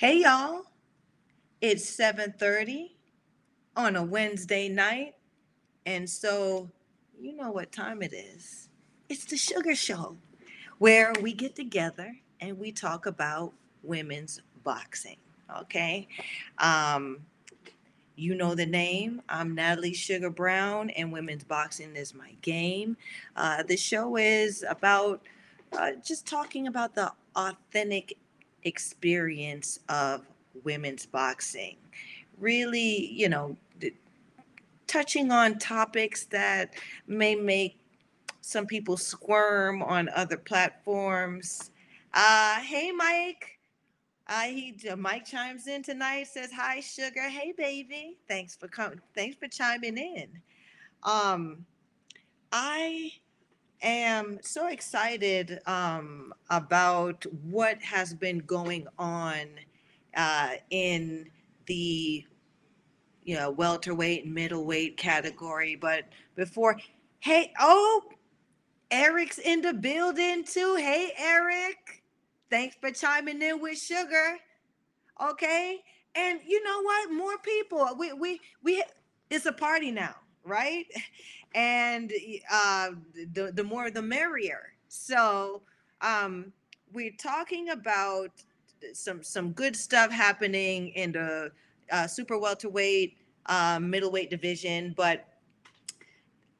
Hey y'all, it's 7:30 on a Wednesday night, and so you know what time it is. It's the Sugar Show, where we get together and we talk about women's boxing. Okay, um, you know the name. I'm Natalie Sugar Brown, and women's boxing is my game. Uh, the show is about uh, just talking about the authentic experience of women's boxing. Really, you know, touching on topics that may make some people squirm on other platforms. Uh, hey, Mike. Uh, he uh, Mike chimes in tonight. Says hi, sugar. Hey, baby. Thanks for coming. Thanks for chiming in. Um, I am so excited um, about what has been going on uh, in the you know welterweight and middleweight category. But before, hey, oh, Eric's in the building too. Hey, Eric, thanks for chiming in with sugar. Okay, and you know what? More people. We we we. It's a party now, right? and uh, the the more the merrier. So um, we're talking about some some good stuff happening in the uh, super welterweight, uh, middleweight division, but.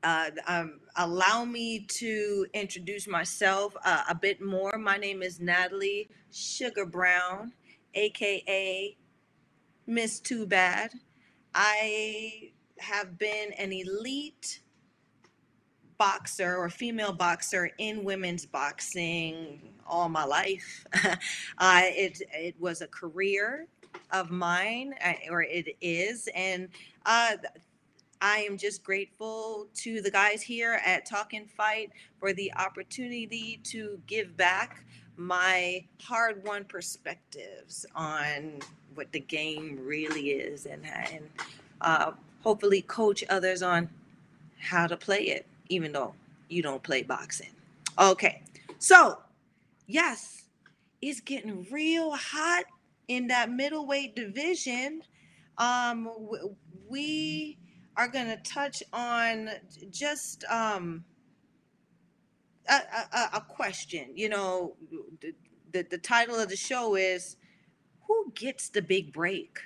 Uh, um, allow me to introduce myself uh, a bit more. My name is Natalie Sugar Brown, aka Miss Too Bad. I have been an elite boxer or female boxer in women's boxing all my life. uh, it it was a career of mine, uh, or it is, and uh, I am just grateful to the guys here at Talk and Fight for the opportunity to give back my hard-won perspectives on what the game really is, and and uh, hopefully coach others on how to play it even though you don't play boxing. Okay, so yes, it's getting real hot in that middleweight division. Um, we are going to touch on just um, a, a, a question. You know, the, the, the title of the show is Who Gets the Big Break?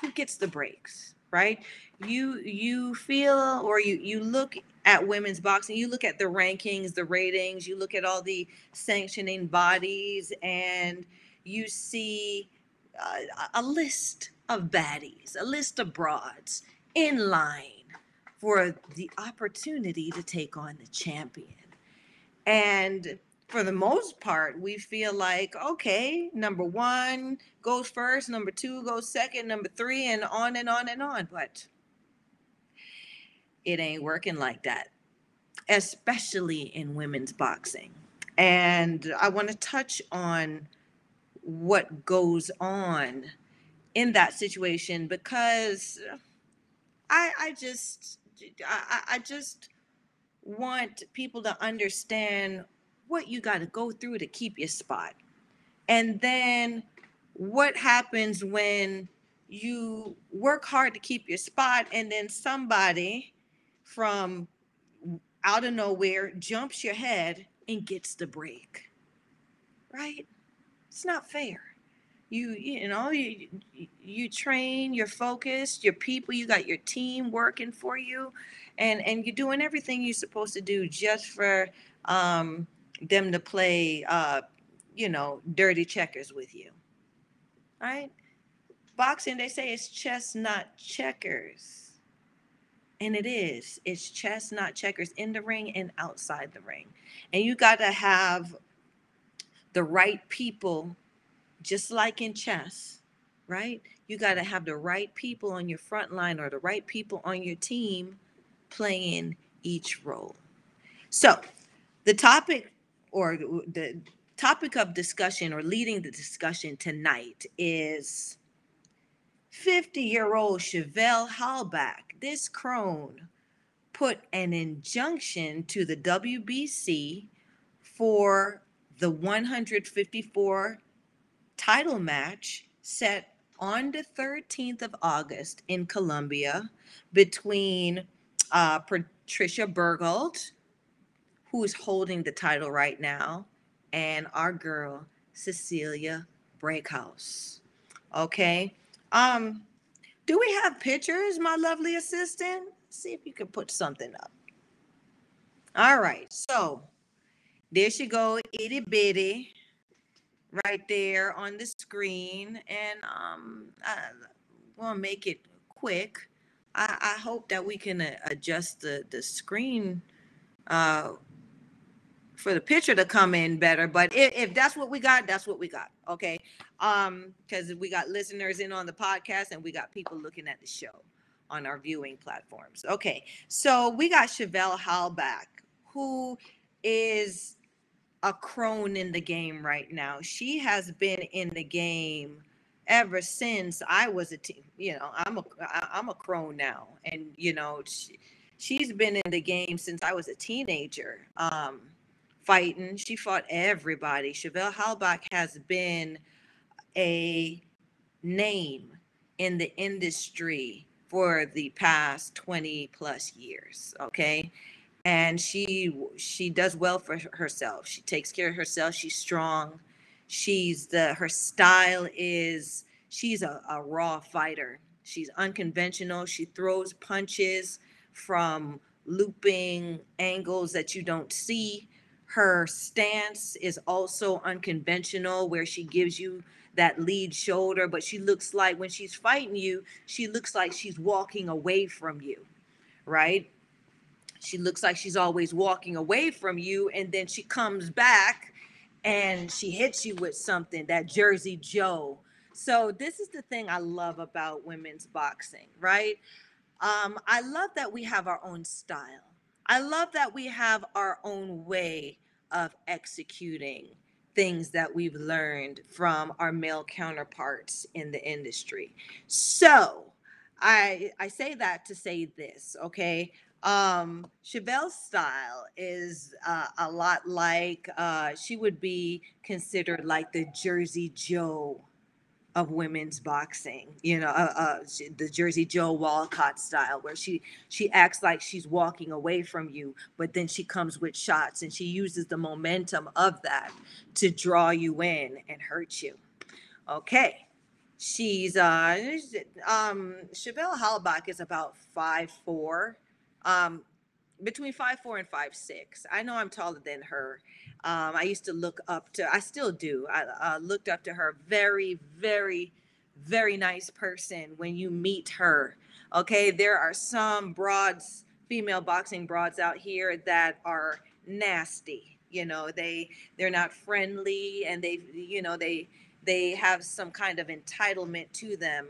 Who gets the breaks? Right? You you feel or you you look at women's boxing, you look at the rankings, the ratings, you look at all the sanctioning bodies, and you see uh, a list of baddies, a list of broads in line for the opportunity to take on the champion. And for the most part, we feel like, okay, number one goes first, number two goes second, number three, and on and on and on. But it ain't working like that, especially in women's boxing. And I want to touch on what goes on in that situation because I, I just I, I just want people to understand what you got to go through to keep your spot. And then what happens when you work hard to keep your spot and then somebody from out of nowhere jumps your head and gets the break. Right? It's not fair. You you know you you train, you're focused, your people, you got your team working for you, and and you're doing everything you're supposed to do just for um, them to play, uh, you know, dirty checkers with you. Right? Boxing, they say it's chess, not checkers. And it is. It's chess, not checkers, in the ring and outside the ring. And you got to have the right people, just like in chess, right? You got to have the right people on your front line or the right people on your team playing each role. So, the topic or the topic of discussion or leading the discussion tonight is 50 year old Chevelle Hallback this crone put an injunction to the WBC for the 154 title match set on the 13th of August in Colombia between uh, Patricia Berghult, who's holding the title right now, and our girl, Cecilia Brækhus. Okay. Um, do we have pictures, my lovely assistant? See if you can put something up. All right. So there she go, itty bitty, right there on the screen. And um, to make it quick. I, I hope that we can uh, adjust the, the screen uh, for the picture to come in better. But if, if that's what we got, that's what we got. Okay. Um, because we got listeners in on the podcast and we got people looking at the show on our viewing platforms. Okay. So we got Chevelle Hallback, who is a crone in the game right now. She has been in the game ever since I was a teen. You know, I'm a I'm a crone now, and you know, she, she's been in the game since I was a teenager. Um, fighting, she fought everybody. Chevelle Hallback has been a name in the industry for the past 20 plus years. Okay? And she she does well for herself. She takes care of herself. She's strong. She's the her style is she's a, a raw fighter. She's unconventional. She throws punches from looping angles that you don't see her stance is also unconventional where she gives you that lead shoulder but she looks like when she's fighting you she looks like she's walking away from you right? She looks like she's always walking away from you and then she comes back and she hits you with something that jersey joe. So this is the thing i love about women's boxing right? Um, i love that we have our own style i love that we have our own way of executing things that we've learned from our male counterparts in the industry. So i i say that to say this okay? Um chevelle's style is uh, a lot like uh she would be considered like the jersey joe of women's boxing you know uh, uh the jersey joe walcott style where she she acts like she's walking away from you but then she comes with shots and she uses the momentum of that to draw you in and hurt you. Okay she's uh um chevelle hallback is about five four. Um, between five four and five six. I know I'm taller than her. Um, I used to look up to. I still do. I uh, looked up to her. Very, very, very nice person. When you meet her, okay. There are some broads, female boxing broads out here that are nasty. You know, they they're not friendly, and they, you know, they they have some kind of entitlement to them.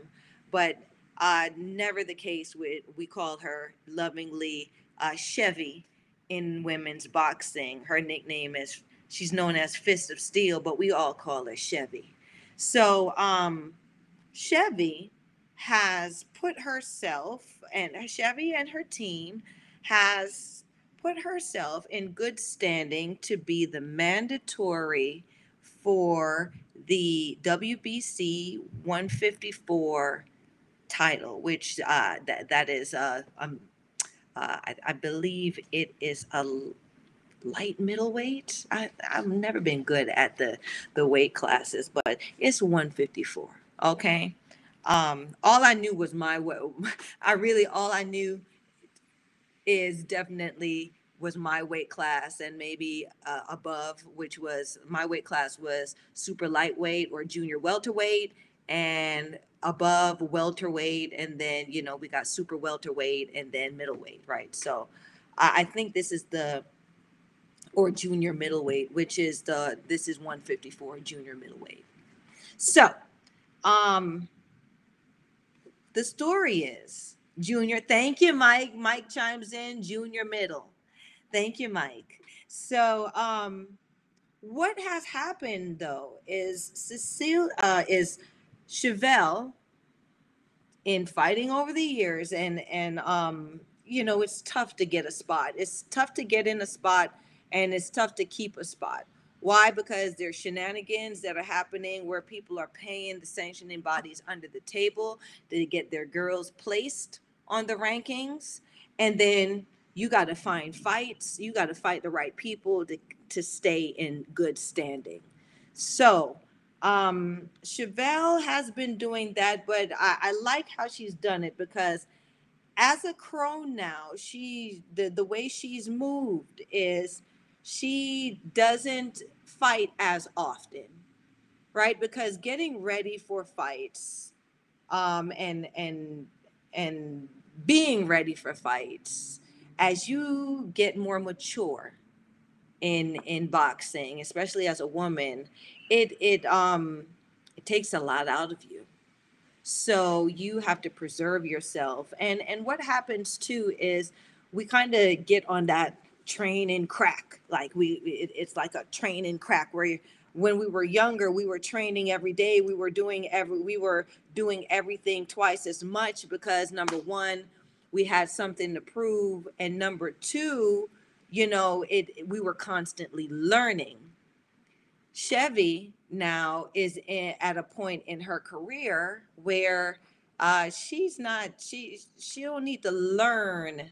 But uh, never the case with, we call her lovingly uh, Chevy in women's boxing. Her nickname is, she's known as Fist of Steel, but we all call her Chevy. So um, Chevy has put herself, and Chevy and her team has put herself in good standing to be the mandatory for the WBC 154 title, which uh, that that is uh, um, uh, I, I believe it is a light middleweight. I, I've never been good at the the weight classes, but it's 154. Okay. Um, all I knew was my way. I really all I knew is definitely was my weight class and maybe uh, above, which was my weight class was super lightweight or junior welterweight, and above welterweight, and then you know we got super welterweight, and then middleweight, right? So I, I think this is the or junior middleweight, which is the this is 154 junior middleweight. So, um, the story is junior. Thank you, Mike. Mike chimes in junior middle. Thank you, Mike. So, um, what has happened though is Cecile uh, is Chevelle in fighting over the years and and um you know it's tough to get a spot it's tough to get in a spot and it's tough to keep a spot Why? Because there's shenanigans that are happening where people are paying the sanctioning bodies under the table to get their girls placed on the rankings. And then you got to find fights. You got to fight the right people to, to stay in good standing. So, um, Chevelle has been doing that, but I, I like how she's done it because as a crone now, she the, the way she's moved is she doesn't fight as often, right? Because getting ready for fights um, and and and being ready for fights as you get more mature in in boxing, especially as a woman, it it um it takes a lot out of you. So you have to preserve yourself. And and what happens too is we kind of get on that train and crack. Like we it, it's like a train and crack where you, when we were younger, we were training every day. We were doing every we were doing everything twice as much because number one, we had something to prove, and number two, you know, it we were constantly learning. Chevy now is in, at a point in her career where uh, she's not she she don't need to learn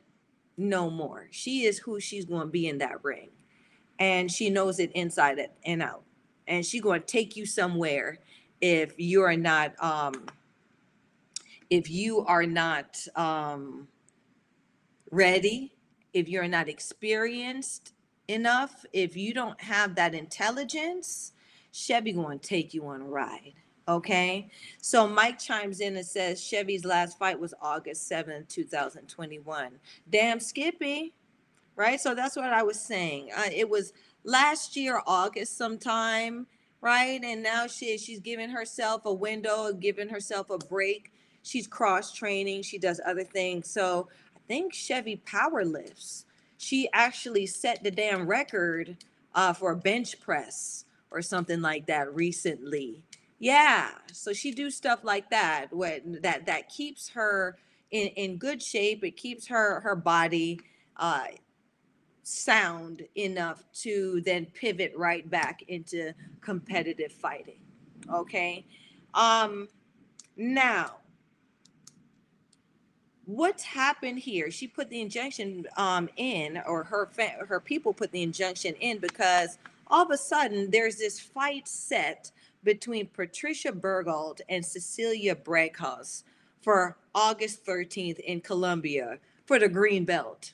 no more. She is who she's going to be in that ring, and she knows it inside and out. And she's going to take you somewhere if you are not um, if you are not um, ready, if you're not experienced enough, if you don't have that intelligence, Chevy going to take you on a ride. Okay. So Mike chimes in and says Chevy's last fight was August 7th, 2021. Damn Skippy. Right. So that's what I was saying. Uh, it was last year, August sometime. Right. And now she, she's giving herself a window, giving herself a break. She's cross training. She does other things. So think Chevy power lifts. She actually set the damn record uh, for a bench press or something like that recently. Yeah, so she do stuff like that what that that keeps her in in good shape. It keeps her her body uh sound enough to then pivot right back into competitive fighting. Okay? Um now what's happened here she put the injunction um in or her fa- her people put the injunction in because all of a sudden there's this fight set between Patricia Berghult and Cecilia Brækhus for August 13th in Colombia for the green belt.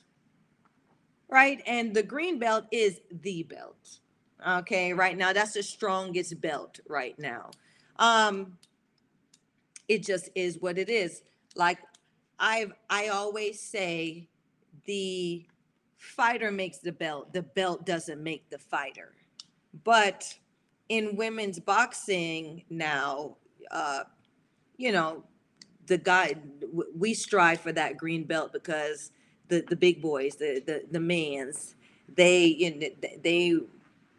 Right? And the green belt is the belt. Okay, right now that's the strongest belt right now. Um it just is what it is. Like I've I always say the fighter makes the belt, the belt doesn't make the fighter. But in women's boxing now, uh, you know, the guy we strive for that green belt because the the big boys, the the the mans, they you know, they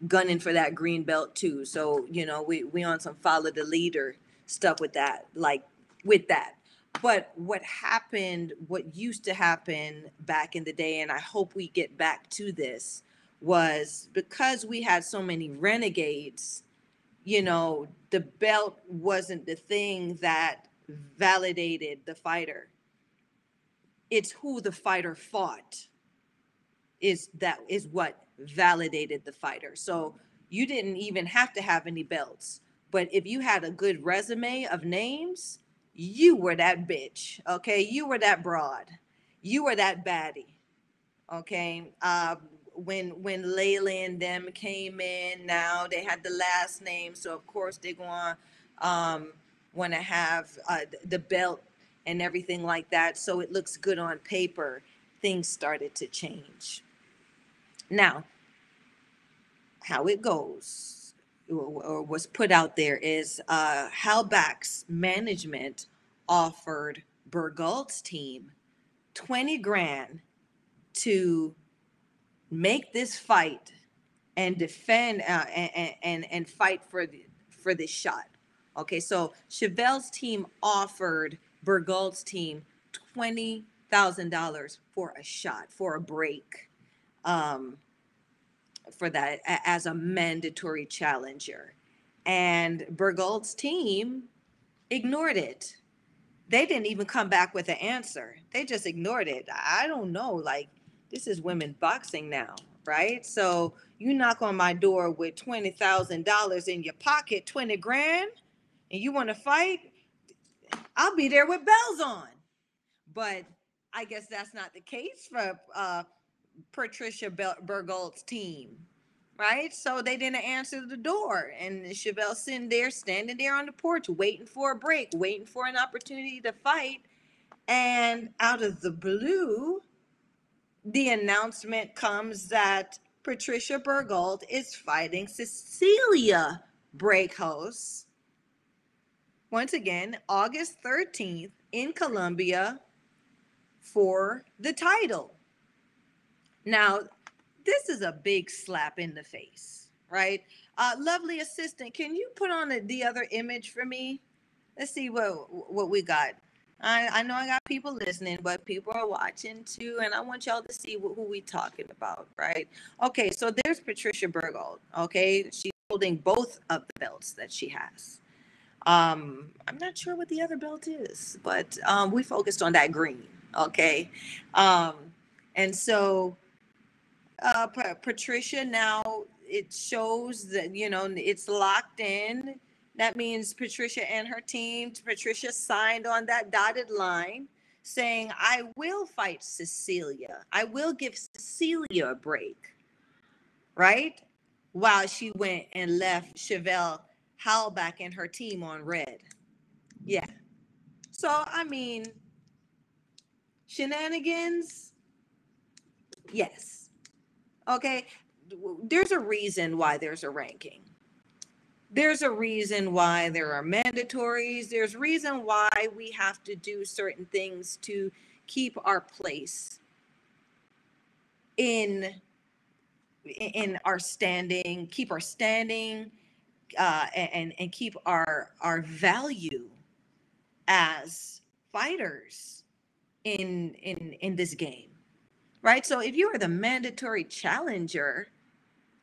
gunning for that green belt too. So you know, we we on some follow the leader stuff with that, like with that. But what happened, what used to happen back in the day, and I hope we get back to this, was because we had so many renegades, you know, the belt wasn't the thing that validated the fighter. It's who the fighter fought is that is what validated the fighter. So you didn't even have to have any belts. But if you had a good resume of names, you were that bitch. Okay. You were that broad. You were that baddie. Okay. Uh, when when Layla and them came in, now they had the last name, so of course they're going um, want to have uh, the belt and everything like that, so it looks good on paper. Things started to change. Now, how it goes or was put out there is uh, Hallback's management offered Berghult's team 20 grand to make this fight and defend uh, and, and and fight for the for this shot. Okay, so Chevelle's team offered Berghult's team twenty thousand dollars for a shot for a break. Um, for that as a mandatory challenger. And Berghult's team ignored it. They didn't even come back with an answer. They just ignored it. I don't know. Like, this is women boxing now, right? So you knock on my door with $20,000 in your pocket, 20 grand, and you want to fight, I'll be there with bells on. But I guess that's not the case for uh, Patricia Berghult's team, right? So they didn't answer the door, and Chevelle sitting there, standing there on the porch, waiting for a break, waiting for an opportunity to fight. And out of the blue, the announcement comes that Patricia Berghult is fighting Cecilia Brækhus. Once again, August 13th in Colombia for the title. Now, this is a big slap in the face, right? Uh, lovely assistant, can you put on the, the other image for me? Let's see what what we got. I, I know I got people listening, but people are watching too, and I want y'all to see wh- who we talking about, right? Okay, so there's Patricia Berghult. Okay, she's holding both of the belts that she has. Um, I'm not sure what the other belt is, but um, we focused on that green. Okay, um, and so uh, Pa- Patricia now it shows that you know it's locked in. That means Patricia and her team. Patricia signed on that dotted line saying, "I will fight Cecilia. I will give Cecilia a break." Right? While she went and left Chevelle Hallback and her team on red. Yeah. So I mean, shenanigans. Yes. Okay. There's a reason why there's a ranking. There's a reason why there are mandatories. There's reason why we have to do certain things to keep our place in in our standing, keep our standing, uh, and and keep our our value as fighters in in in this game right? So if you are the mandatory challenger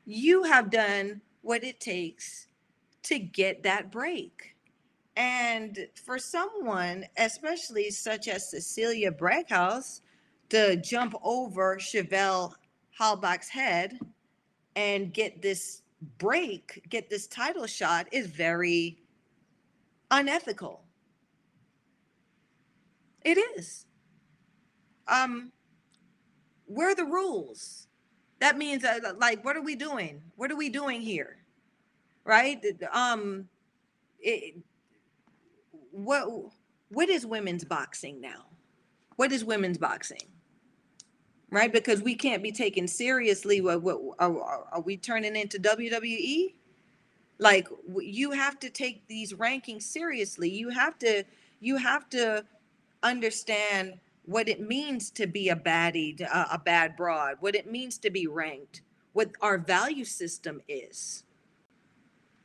you have done what it takes to get that break. And for someone especially such as cecilia Brækhus to jump over chevelle hallback's head and get this break get this title shot is very unethical. It is. Um where are the rules? That means uh, like what are we doing? What are we doing here? Right? Um it, what what is women's boxing now? What is women's boxing? Right? Because we can't be taken seriously what, what are, are we turning into wwe like you have to take these rankings seriously. You have to you have to understand what it means to be a baddie, a, uh, a bad broad, what it means to be ranked, what our value system is.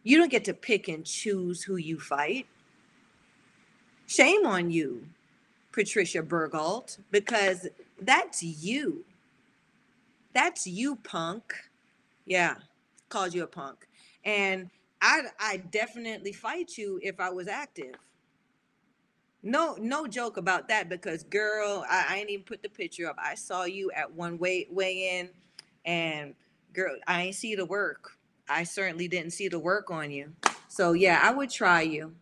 You don't get to pick and choose who you fight. Shame on you, Patricia Berghult, because that's you. That's you, punk. Yeah, called you a punk. And I I definitely fight you if I was active. No, no joke about that because girl, I, I ain't even put the picture up. I saw you at one weigh weigh in, and girl, I ain't see the work. I certainly didn't see the work on you. So yeah, I would try you.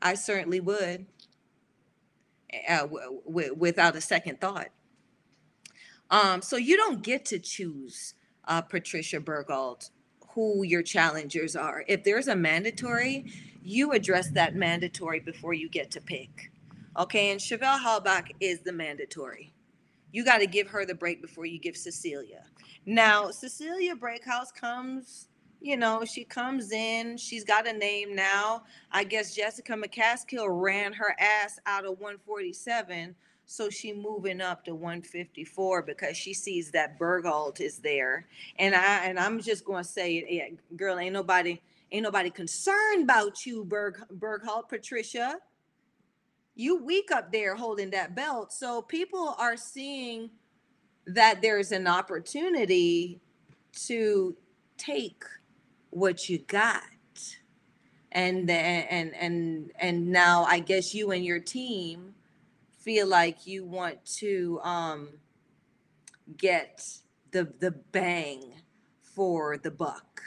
I certainly would, uh, w- w- without a second thought. Um, so you don't get to choose, uh, Patricia Berghult, who your challengers are. If there's a mandatory, you address that mandatory before you get to pick. Okay, and Chevelle Hallback is the mandatory. You got to give her the break before you give Cecilia. Now, Cecilia Brækhus comes, you know, she comes in. She's got a name now. I guess Jessica McCaskill ran her ass out of 147, so she moving up to 154 because she sees that Berghult is there. And I and I'm just to say, yeah, girl, ain't nobody ain't nobody concerned about you, Berg Berghult, Patricia you weak up there holding that belt. So people are seeing that there's an opportunity to take what you got. And and and and now I guess you and your team feel like you want to um get the the bang for the buck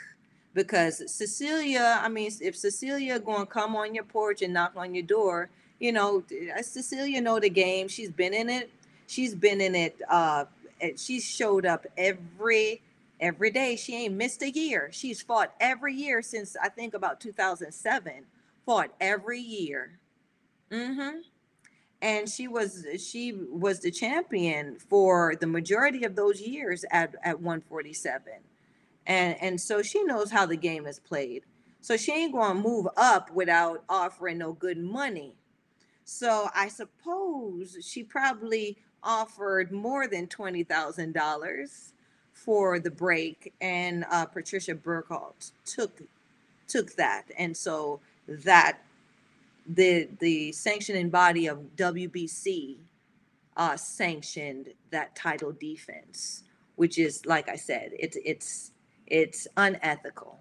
because Cecilia, I mean, if Cecilia going to come on your porch and knock on your door, you know, uh, Cecilia know the game. She's been in it. She's been in it. Uh, she's showed up every every day. She ain't missed a year. She's fought every year since I think about 2007. Fought every year. Mm-hmm. And she was she was the champion for the majority of those years at at 147 and and so she knows how the game is played so she ain't to move up without offering no good money so i suppose she probably offered more than $20000 for the break and uh, patricia Berghult took took that. And so that the the sanctioning body of wbc uh, sanctioned that title defense which is like i said it's it's it's unethical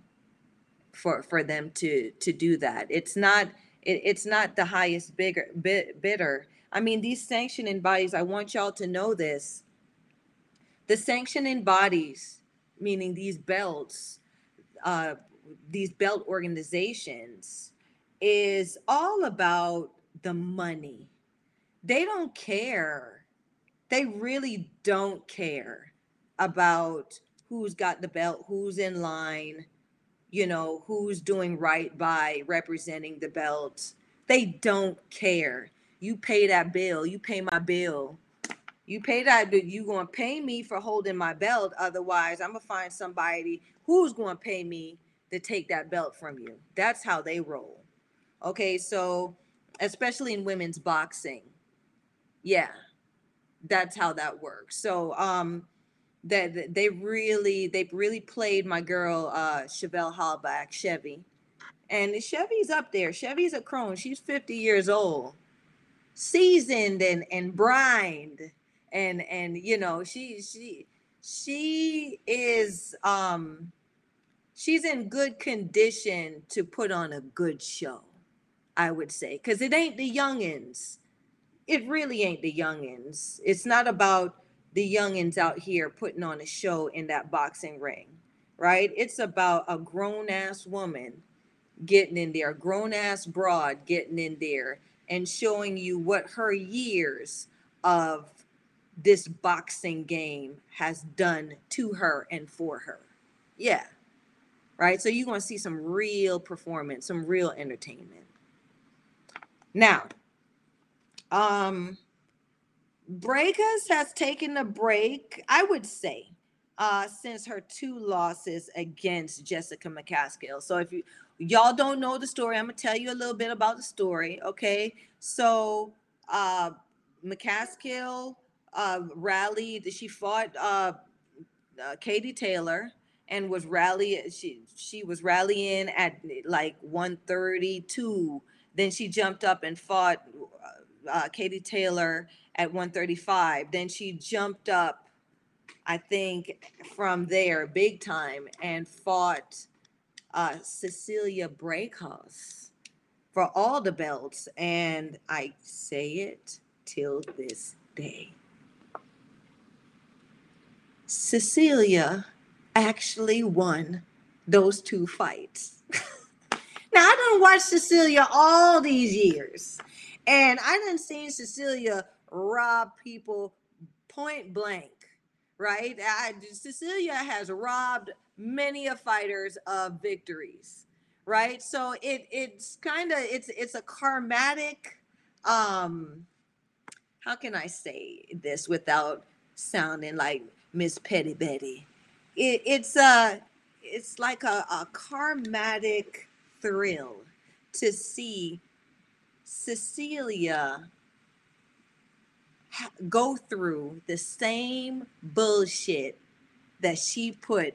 for for them to to do that. It's not it, it's not the highest bigger bid, bidder. I mean these sanctioning bodies i want y'all to know this. The sanctioning bodies meaning these belts uh these belt organizations is all about the money. They don't care. They really don't care about who's got the belt, who's in line, you know, who's doing right by representing the belt. They don't care. You pay that bill, you pay my bill. You pay that, bill, you gonna pay me for holding my belt. Otherwise, I'm gonna find somebody who's gonna pay me to take that belt from you. That's how they roll. Okay, so especially in women's boxing, yeah, that's how that works. So um that they really they really played my girl uh Chevelle Hallback, Chevy. And Chevy's up there. Chevy's a crone. She's 50 years old. Seasoned and and brined. And and you know, she she she is um she's in good condition to put on a good show, I would say. Cause it ain't the youngins. It really ain't the youngins. It's not about the youngins out here putting on a show in that boxing ring, right? It's about a grown ass woman getting in there, grown ass broad getting in there and showing you what her years of this boxing game has done to her and for her. Yeah. Right. So you're going to see some real performance, some real entertainment. Now, um, Braekhus has taken a break, I would say, uh, since her two losses against Jessica McCaskill. So if you y'all don't know the story, I'm gonna tell you a little bit about the story. Okay, so uh, McCaskill uh, rallied. She fought uh, uh, Katie Taylor and was rallying. She she was rallying at like 132. Then she jumped up and fought uh, Katie Taylor at 135. Then she jumped up, I think, from there big time and fought uh, Cecilia Braekhus for all the belts. And I say it till this day. Cecilia actually won those two fights. now I don't watch Cecilia all these years, and I didn't see Cecilia rob people point blank, right? I, Cecilia has robbed many of fighters of victories, right? So it it's kind of it's it's a karmatic um how can I say this without sounding like Miss Petty Betty? It, it's a it's like a, a karmatic thrill to see Cecilia go through the same bullshit that she put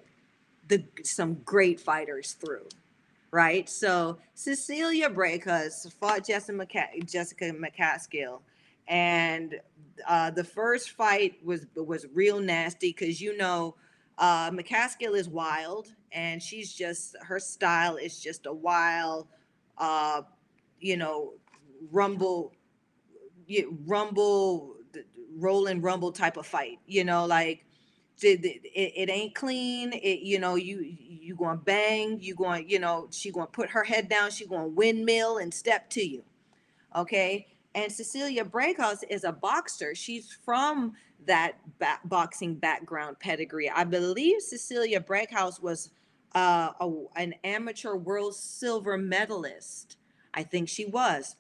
the some great fighters through right? So cecilia Braekhus fought jessica, jessica mccaskill and uh, the first fight was was real nasty because you know Uh, McCaskill is wild, and she's just her style is just a wild, uh, you know, rumble, rumble, roll and rumble type of fight. You know, like it, it, it ain't clean. It you know you you to bang. You going you know she to put her head down. She to windmill and step to you. Okay. And Cecilia Brækhus is a boxer. She's from that ba- boxing background pedigree. I believe Cecilia Brækhus was uh, a, an amateur world silver medalist. I think she was.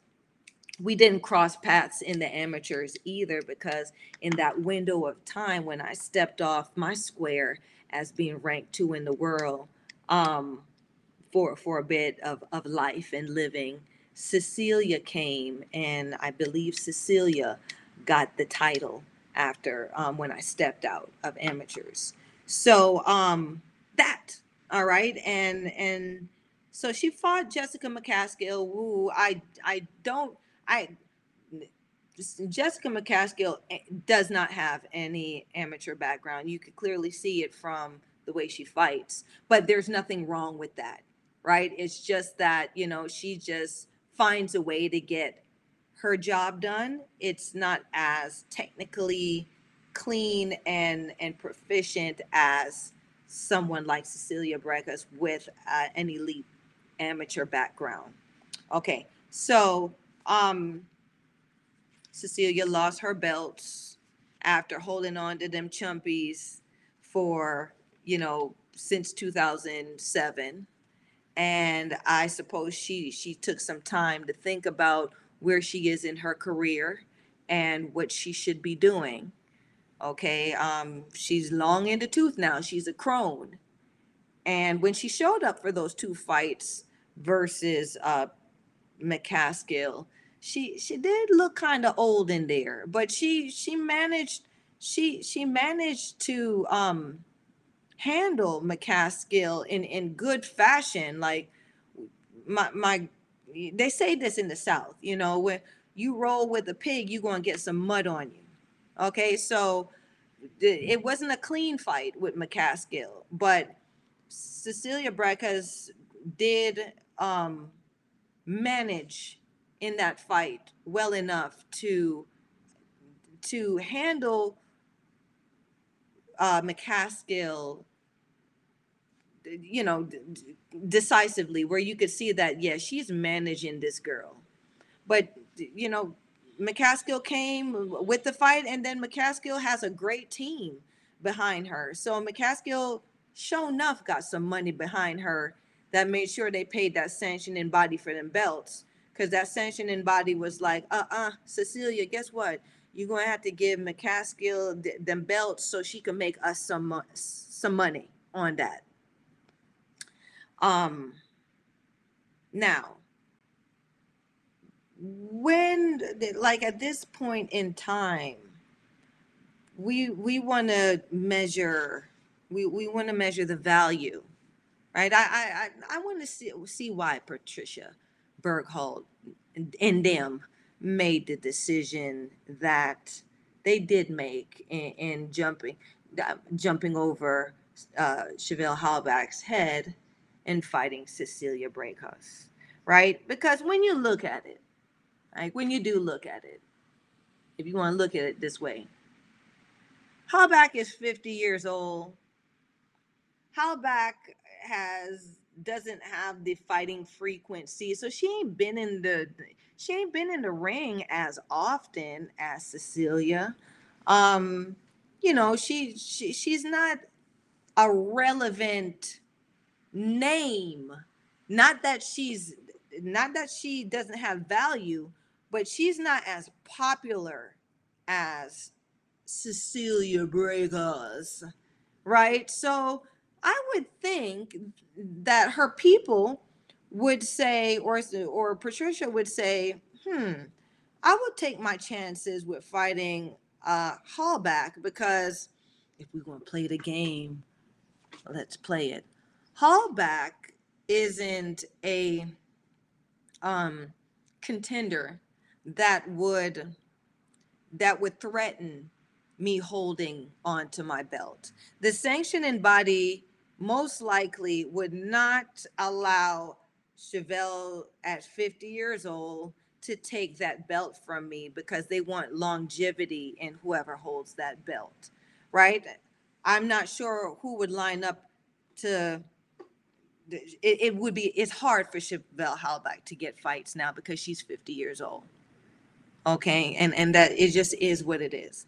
We didn't cross paths in the amateurs either because in that window of time when I stepped off my square as being ranked two in the world um, for for a bit of, of life and living, Cecilia came and I believe Cecilia got the title after um, when I stepped out of amateurs. So um, that all right, and and so she fought Jessica McCaskill. Woo, I I don't I Jessica McCaskill eh, does not have any amateur background. You could clearly see it from the way she fights, but there's nothing wrong with that, right? It's just that, you know, she just finds a way to get her job done. It's not as technically clean and and proficient as someone like Cecilia Brækhus with uh, an elite amateur background. Okay, so um, Cecilia lost her belts after holding on to them chumpies for, you know, since 2007. And I suppose she she took some time to think about where she is in her career and what she should be doing. Okay, um, she's long in the tooth now. She's a crone. And when she showed up for those two fights versus uh, McCaskill, she she did look kind of old in there, but she she managed she she managed to um handle McCaskill in in good fashion. Like my my they say this in the South, you know, when you roll with a pig, you're gonna get some mud on you. Okay, so it wasn't a clean fight with McCaskill, but Cecilia Brækhus did um manage in that fight well enough to to handle uh, McCaskill, you know, d- decisively, where you could see that yeah, she's managing this girl, but you know, McCaskill came with the fight, and then McCaskill has a great team behind her. So McCaskill, sure enough, got some money behind her that made sure they paid that sanctioning body for them belts because that sanctioning body was like, uh uh Cecilia, guess what? You're gonna have to give McCaskill th- them belts so she can make us some some money on that. Um, now, when like at this point in time, we we want to measure we we want to measure the value, right? I I I, I want to see see why Patricia Berghult and, them made the decision that they did make in, in jumping uh, jumping over uh, Chevelle Hallback's head and fighting Cecilia Brækhus, right? Because when you look at it, like when you do look at it, if you want to look at it this way, Hallback is 50 years old. Hallback has doesn't have the fighting frequency, so she ain't been in the she ain't been in the ring as often as Cecilia. Um, you know, she she she's not a relevant name. Not that she's not that she doesn't have value, but she's not as popular as Cecilia Brækhus, right? So I would think that her people would say, or or Patricia would say, hmm, I would take my chances with fighting uh Hallback because if we're gonna play the game, let's play it. Hallback isn't a um contender that would that would threaten me holding onto my belt. The sanctioning body most likely would not allow Chevelle at 50 years old to take that belt from me because they want longevity in whoever holds that belt, right? I'm not sure who would line up to. It, it would be it's hard for Chevelle Hallback to get fights now because she's 50 years old. Okay, and and that it just is what it is.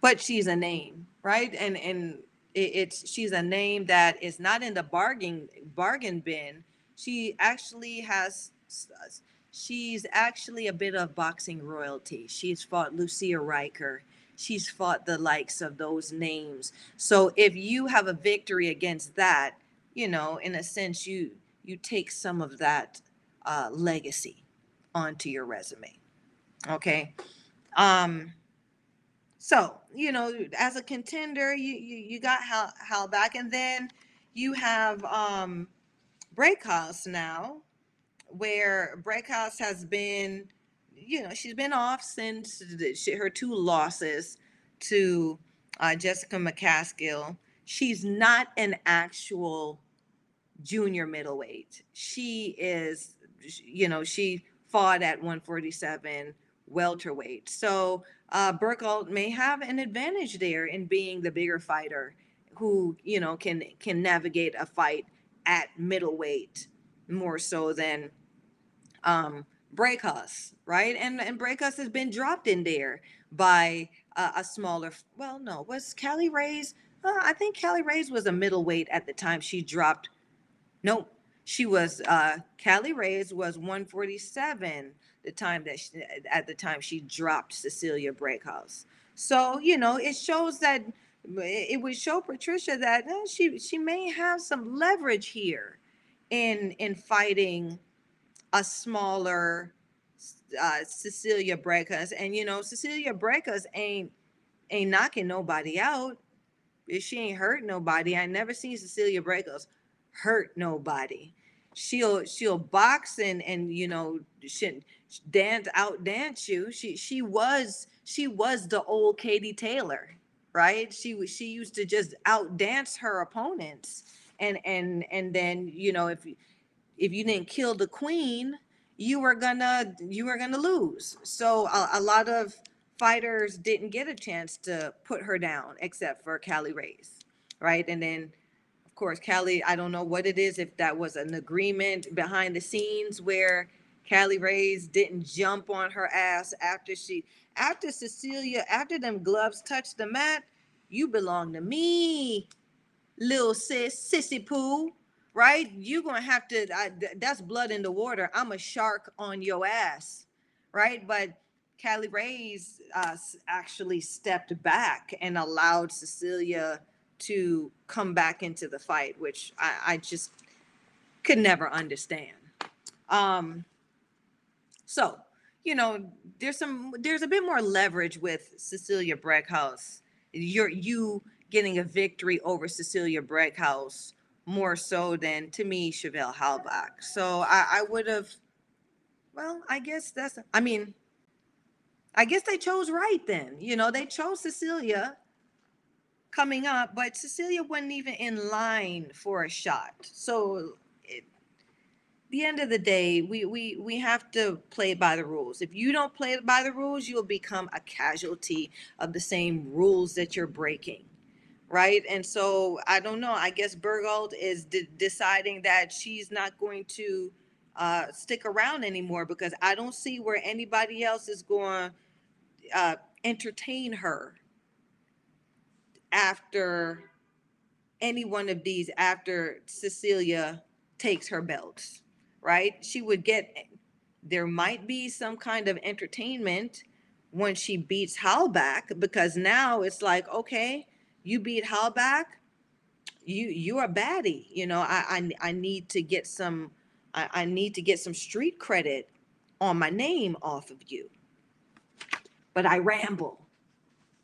But she's a name, right? And and it, it's she's a name that is not in the bargain bargain bin. She actually has she's actually a bit of boxing royalty. She's fought Lucia Rijker. She's fought the likes of those names. So if you have a victory against that, you know, in a sense, you you take some of that uh, legacy onto your resume. Okay. Um, so you know, as a contender, you you, you got Hallback, and then you have um, Brækhus now, where Brækhus has been, you know, she's been off since she, her two losses to uh, Jessica McCaskill. She's not an actual junior middleweight. She is, you know, she fought at 147 welterweight. So uh, may have an advantage there in being the bigger fighter who, you know, can can navigate a fight at middleweight more so than um, Brækhus, right? And and Brækhus has been dropped in there by uh, a smaller. Well, no, was Kali Reis? Uh, I think Kali Reis was a middleweight at the time she dropped. No, she was. Uh, Kali Reis was 147 the time that she, at the time she dropped Cecilia Brækhus. So you know, it shows that it would show Patricia that uh, she she may have some leverage here in in fighting a smaller uh, Cecilia Brækhus. And you know, Cecilia Brækhus ain't ain't knocking nobody out. She ain't hurt nobody. I never seen Cecilia Brækhus hurt nobody. She'll she'll box and and you know she dance out dance you. She she was she was the old Katie Taylor, right? She she used to just out dance her opponents. And and and then you know if if you didn't kill the queen, you were gonna you were gonna lose. So a, a lot of fighters didn't get a chance to put her down except for Kali Reis, right? And then of course Kali, I don't know what it is if that was an agreement behind the scenes where Kali Reis didn't jump on her ass after she after Cecilia after them gloves touched the mat. You belong to me, little sis, sissy poo right? You're gonna have to. I, that's blood in the water. I'm a shark on your ass, right? But Kali Reis uh, actually stepped back and allowed Cecilia to come back into the fight, which I, I just could never understand. Um, so you know, there's some there's a bit more leverage with Cecilia Brækhus. You're you getting a victory over Cecilia Brækhus more so than to me Chevelle Hallback. So I, I would have. Well, I guess that's. I mean, I guess they chose right then. You know, they chose Cecilia coming up, but Cecilia wasn't even in line for a shot. So the end of the day, we we we have to play by the rules. If you don't play by the rules, you'll become a casualty of the same rules that you're breaking right? And so I don't know. I guess Berghult is de- deciding that she's not going to uh, stick around anymore because I don't see where anybody else is going to uh, entertain her after any one of these after Cecilia takes her belts, right? She would get there might be some kind of entertainment when she beats Hallback because now it's like okay you beat Hallback, you you're a baddie. You know, I I, I need to get some I, I need to get some street credit on my name off of you. But I ramble.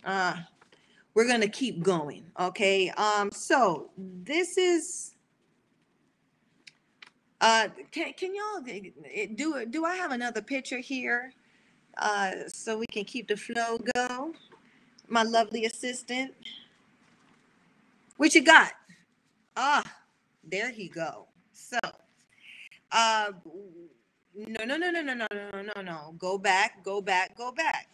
Uh we're gonna keep going. Okay. Um, so this is uh can can y'all do do I have another picture here? Uh so we can keep the flow go? my lovely assistant. What you got? Ah, there he go. So, uh, no, no, no, no, no, no, no, no, no. Go back, go back, go back.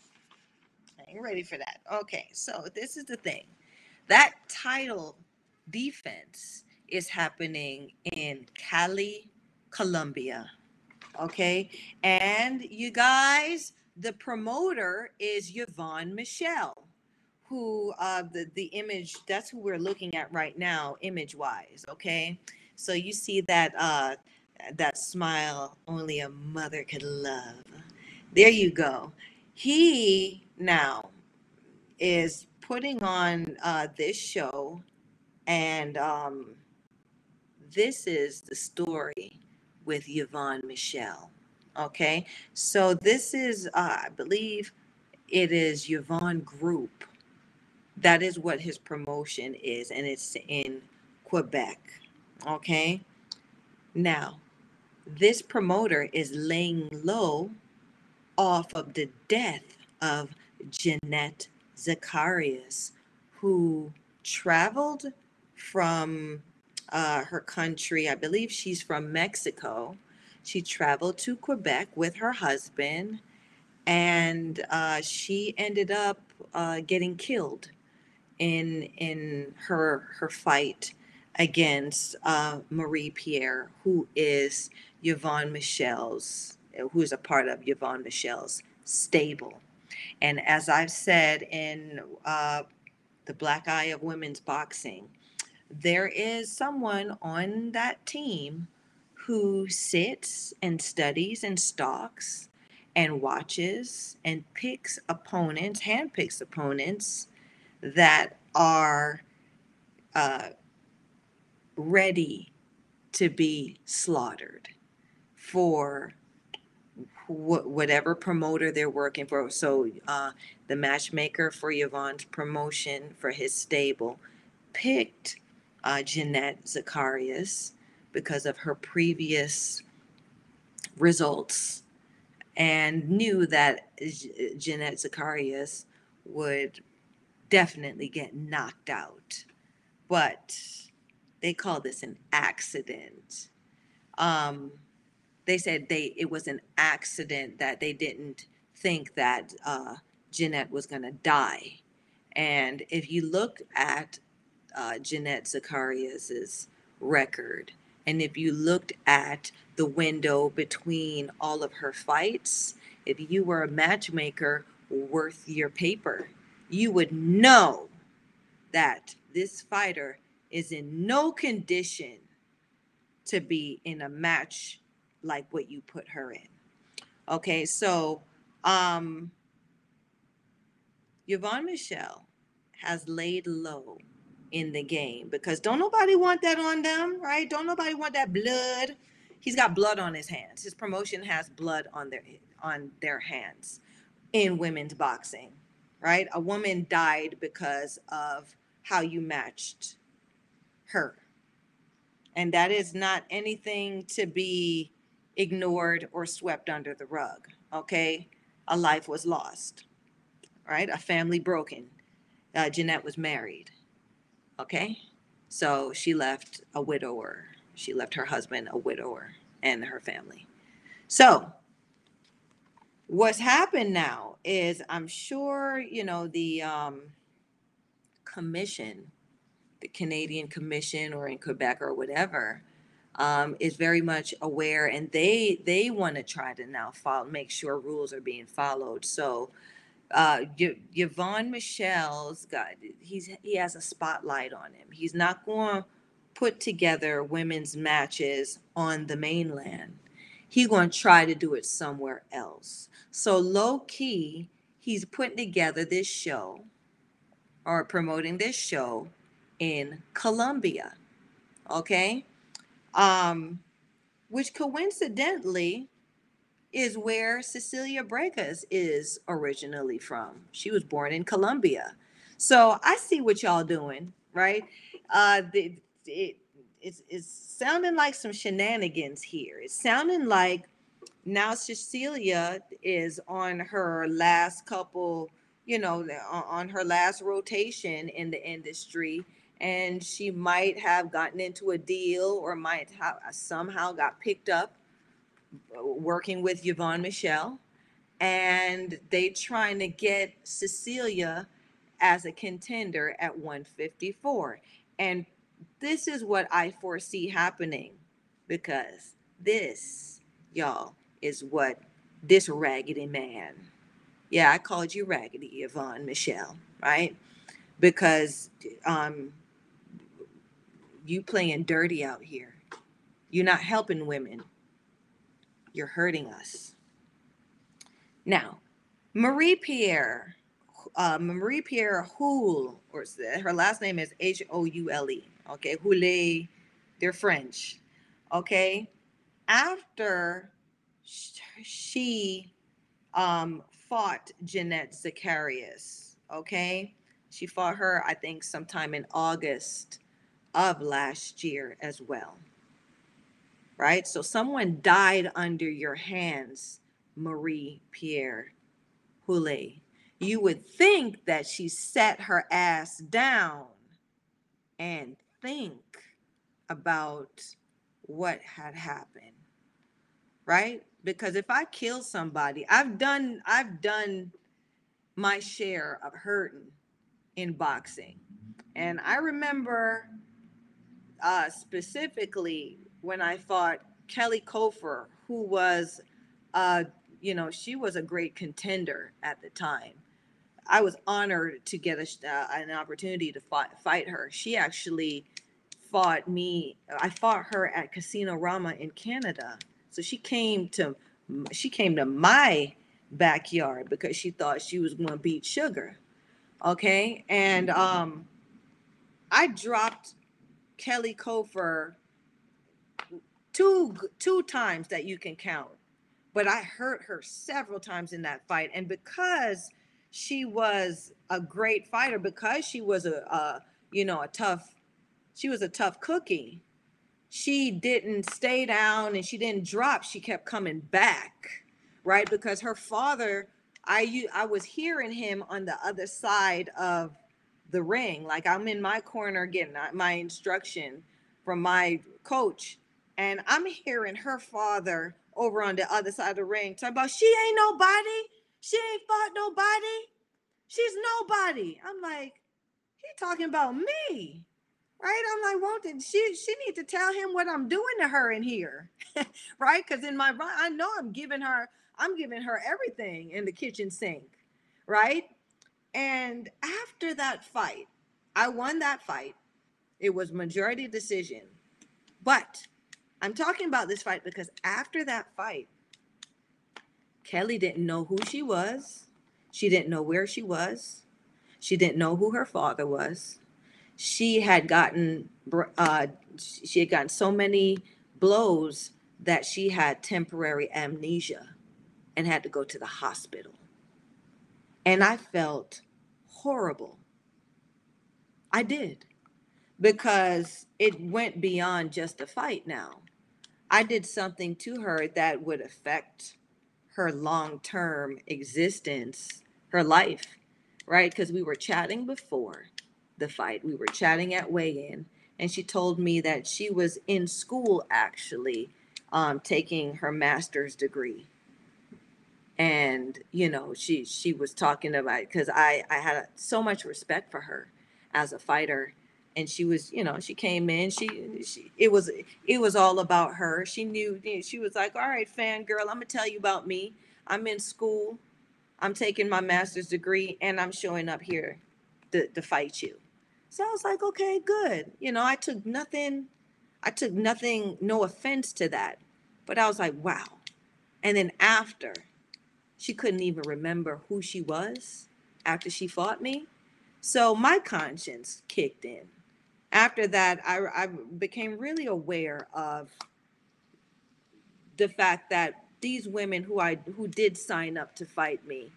I ain't ready for that. Okay, so this is the thing. That title defense is happening in Cali, Colombia. Okay, and you guys, the promoter is Yvon Michel who uh, the the image that's who we're looking at right now, image wise. Okay, so you see that uh, that smile only a mother could love. There you go. He now is putting on uh, this show, and um, this is the story with Yvon Michel. Okay, so this is, uh, I believe, it is Yvon Group that is what his promotion is, and it's in Quebec. Okay. Now, this promoter is laying low off of the death of Jeanette Zacharias, who traveled from uh, her country. I believe she's from Mexico. She traveled to Quebec with her husband, and uh, she ended up uh, getting killed in in her her fight against uh, Marie Pierre, who is Yvon Michel's, who is a part of Yvon Michel's stable. And as I've said in uh, the Black Eye of Women's Boxing, there is someone on that team who sits and studies and stalks and watches and picks opponents, handpicks opponents that are uh, ready to be slaughtered for wh- whatever promoter they're working for. So uh, the matchmaker for Yvon's promotion for his stable picked uh, Jeanette Zacharias because of her previous results and knew that Jeanette Zacharias would definitely get knocked out. But they call this an accident. Um, they said they it was an accident that they didn't think that uh, Jeanette was going to die. And if you look at uh, Jeanette Zacharias's record, and if you looked at the window between all of her fights, if you were a matchmaker worth your paper, you would know that this fighter is in no condition to be in a match like what you put her in. Okay, so um Yvon Michel has laid low in the game because don't nobody want that on them, right? Don't nobody want that blood. He's got blood on his hands. His promotion has blood on their on their hands in women's boxing right? A woman died because of how you matched her. And that is not anything to be ignored or swept under the rug, okay? A life was lost, right? A family broken. Uh, Jeanette was married, okay? So she left a widower. She left her husband a widower and her family. So what's happened now is I'm sure, you know, the um, commission, the Canadian Commission or in Quebec or whatever, um, is very much aware and they they want to try to now follow, make sure rules are being followed. So uh, Y- Yvon Michel's got he's he has a spotlight on him. He's not going to put together women's matches on the mainland. He's going to try to do it somewhere else. So low key, he's putting together this show or promoting this show in Colombia. Okay? Um, which coincidentally is where Cecilia Brækhus is originally from. She was born in Colombia. So I see what y'all doing, right? Uh, the, it, it's, it's sounding like some shenanigans here. It's sounding like now Cecilia is on her last couple you know, on, her last rotation in the industry, and she might have gotten into a deal or might have somehow got picked up working with Yvon Michel, and they trying to get Cecilia as a contender at 154. And this is what I foresee happening because this, y'all, is what this raggedy man. Yeah, I called you raggedy, Yvon Michel, right? Because um, you playing dirty out here. You're not helping women. You're hurting us. Now, Marie Pierre, uh, Marie Pierre Houle, or her last name is H O U L E. Okay, Houle, they're French. Okay, after sh- she um, fought Jeanette Zacharias, okay, she fought her, I think, sometime in August of last year as well. Right? So someone died under your hands, Marie Pierre Houle. You would think that she set her ass down and think about what had happened. Right? Because if I kill somebody, I've done I've done my share of hurting in boxing. And I remember uh, specifically when I fought Kelly Kofer, who was, uh, you know, she was a great contender at the time. I was honored to get a, uh, an opportunity to fight, fight her. She actually fought me. I fought her at Casino Rama in Canada. So she came to she came to my backyard because she thought she was going to beat Sugar. Okay, and um, I dropped Kelly Kofer two two times that you can count, but I hurt her several times in that fight, and because she was a great fighter, because she was a, a you know a tough, she was a tough cookie. She didn't stay down and she didn't drop. She kept coming back, right? Because her father, I I was hearing him on the other side of the ring. Like I'm in my corner getting uh, my instruction from my coach, and I'm hearing her father over on the other side of the ring talking about she ain't nobody, she ain't fought nobody, she's nobody. I'm like, he talking about me, right? I'm like, won't she she need to tell him what I'm doing to her in here, right? Because in my I know I'm giving her, I'm giving her everything in the kitchen sink, right? And after that fight, I won that fight. It was majority decision. But I'm talking about this fight because after that fight, Kelly didn't know who she was. She didn't know where she was. She didn't know who her father was. She had gotten uh, she had gotten so many blows that she had temporary amnesia and had to go to the hospital. And I felt horrible. I did because it went beyond just a fight now. I did something to her that would affect her long term existence, her life, right? Because we were chatting before the fight, we were chatting at weigh in, and she told me that she was in school actually um, taking her master's degree and you know she she was talking about because i i had so much respect for her as a fighter and she was you know she came in she, she it was it was all about her. She knew she was like all right fangirl i'm gonna tell you about me. I'm in school i'm taking my master's degree and i'm showing up here to, to fight you. So i was like okay good. You know i took nothing i took nothing no offense to that but i was like wow. And then after she couldn't even remember who she was after she fought me. So my conscience kicked in. After that, I, I became really aware of the fact that these women who I who did sign up to fight me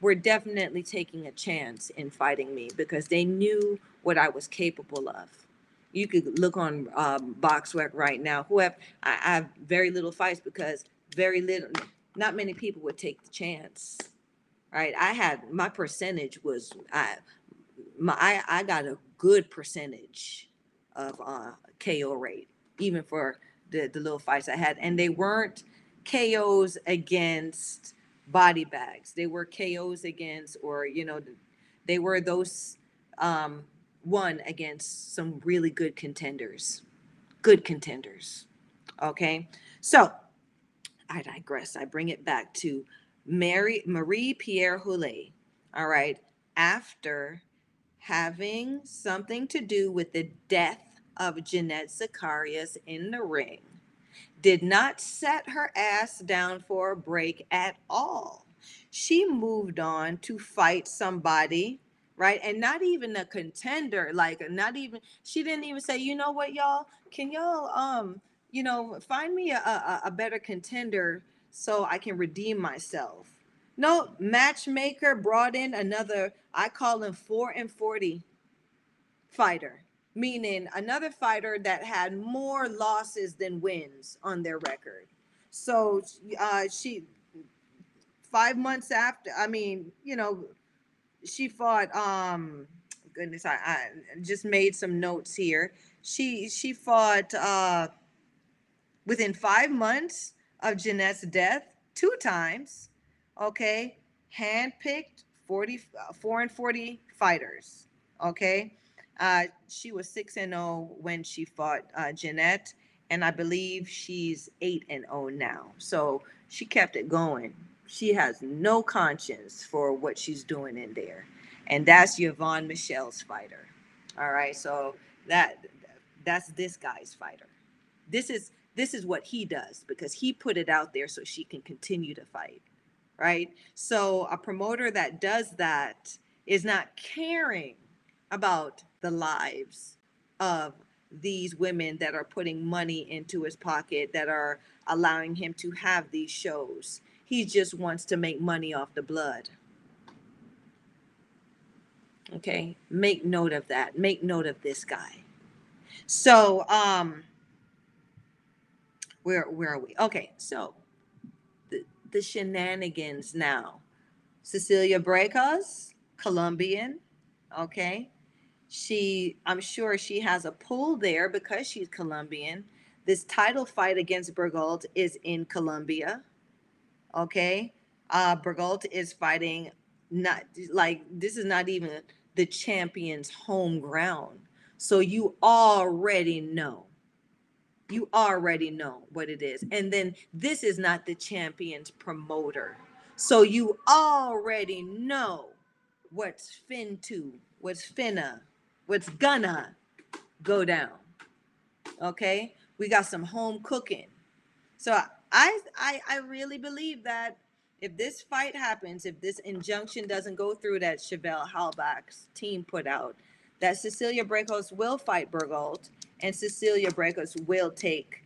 were definitely taking a chance in fighting me because they knew what I was capable of. You could look on um, BoxRec right now. Who have I, I have very little fights because very little, not many people would take the chance right? I had my percentage was I my I, I got a good percentage of uh KO rate, even for the, the little fights I had. And they weren't KOs against body bags. They were KOs against, or you know, they were those um one against some really good contenders. Good contenders. Okay. So I digress. I bring it back to Mary Marie Pierre Houle. All right. After having something to do with the death of Jeanette Zacharias in the ring, did not set her ass down for a break at all. She moved on to fight somebody, right? And not even a contender, like not even she didn't even say, you know what, y'all, can y'all um, you know, find me a, a, a better contender so I can redeem myself. No, matchmaker brought in another, I call him four and 40 fighter, meaning another fighter that had more losses than wins on their record. So uh, she, five months after, I mean, you know, she fought, um, goodness, I, I just made some notes here. She, she fought uh, within five months of Jeanette's death two times, okay, handpicked 40, uh, 4 and 40 fighters, okay. Uh, she was 6 and 0 when she fought uh, Jeanette, and I believe she's 8 and 0 now. So she kept it going. She has no conscience for what she's doing in there. And that's Yvon Michel's fighter. All right. So that that's this guy's fighter. This is this is what he does because he put it out there so she can continue to fight right? So a promoter that does that is not caring about the lives of these women that are putting money into his pocket that are allowing him to have these shows. He just wants to make money off the blood. Okay? Make note of that. Make note of this guy. So um where where are we? Okay, so the shenanigans now. Cecilia Brækhus, Colombian, okay. She, I'm sure she has a pull there because she's Colombian. This title fight against Berghult is in Colombia. Okay. Uh Berghult is fighting not like this is not even the champion's home ground. So you already know you already know what it is. And then this is not the champion's promoter. So you already know what's fin to, what's finna, what's gonna go down. Okay? We got some home cooking. So I I I really believe that if this fight happens, if this injunction doesn't go through that Chevelle Hallback's team put out, that Cecilia Brækhus will fight Berghult and Cecilia Brækhus will take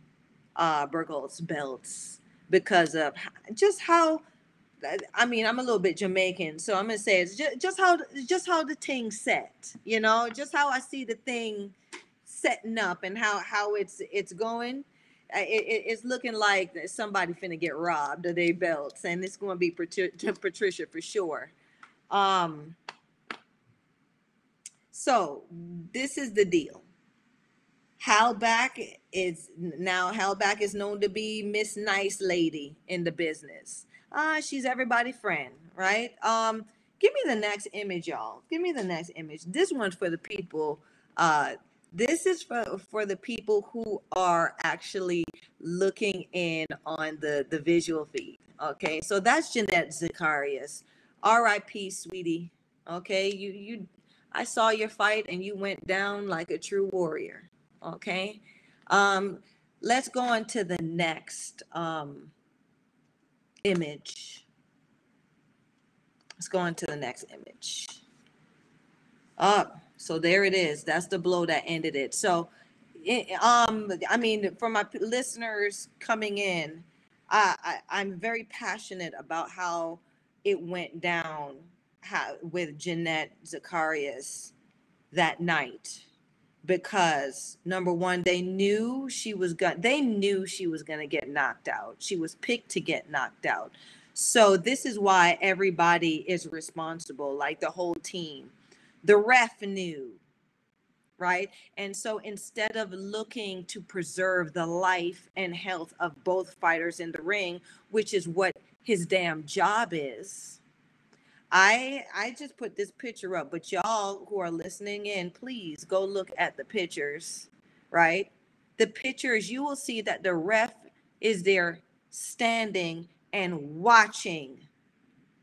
uh, Berghult's belts because of just how. I mean, I'm a little bit Jamaican, so I'm gonna say it's just, just how just how the thing set, you know, just how I see the thing setting up and how how it's it's going. It, it's looking like somebody finna get robbed of their belts, and it's to be Patricia for sure. Um, so this is the deal. Hallback is now Hallback is known to be Miss Nice Lady in the business. Ah, she's everybody friend, right? Um, give me the next image, y'all. Give me the next image. This one's for the people. Uh, this is for for the people who are actually looking in on the the visual feed. Okay, so that's Jeanette Zacharias. R.I.P. Sweetie. Okay, you you. I saw your fight and you went down like a true warrior. Okay. Um, let's go on to the next um, image. Let's go on to the next image. Up. Oh, so there it is. That's the blow that ended it. So, it, um, I mean, for my listeners coming in, I, I I'm very passionate about how it went down how, with Jeanette Zacharias that night because number one they knew she was going they knew she was to get knocked out she was picked to get knocked out So this is why everybody is responsible, like the whole team. The ref knew, right? And so instead of looking to preserve the life and health of both fighters in the ring, which is what his damn job is, I I just put this picture up, but y'all who are listening in, please go look at the pictures, right? The pictures you will see that the ref is there standing and watching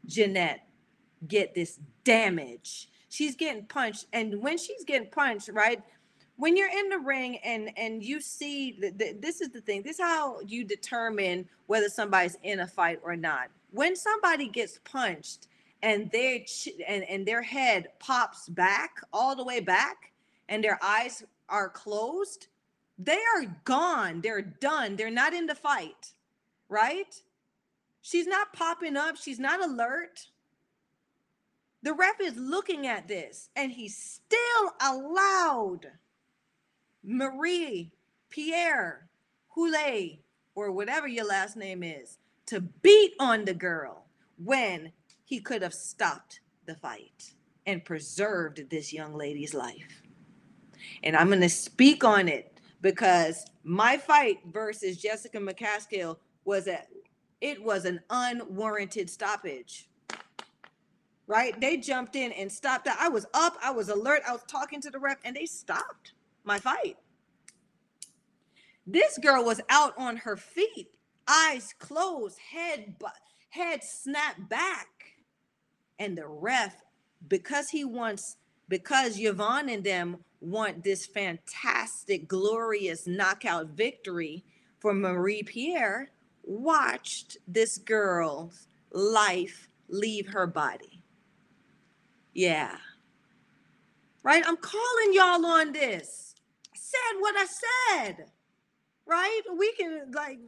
Jeanette get this damage. She's getting punched and when she's getting punched, right? When you're in the ring and and you see that this is the thing. This is how you determine whether somebody's in a fight or not. When somebody gets punched, and their and, and their head pops back all the way back and their eyes are closed they are gone. They're done. They're not in the fight right? She's not popping up. She's not alert. The ref is looking at this and he still allowed. Marie pierre Houlet, or whatever your last name is to beat on the girl when he could have stopped the fight and preserved this young lady's life. And I'm going to speak on it because my fight versus Jessica McCaskill was a it was an unwarranted stoppage. Right? They jumped in and stopped. I was up, I was alert, I was talking to the ref and they stopped my fight. This girl was out on her feet, eyes closed, head head snapped back and the ref, because he wants, because Yvon and them want this fantastic, glorious knockout victory for Marie Pierre, watched this girl's life leave her body. Yeah. Right? I'm calling y'all on this. I said what I said. Right? We can like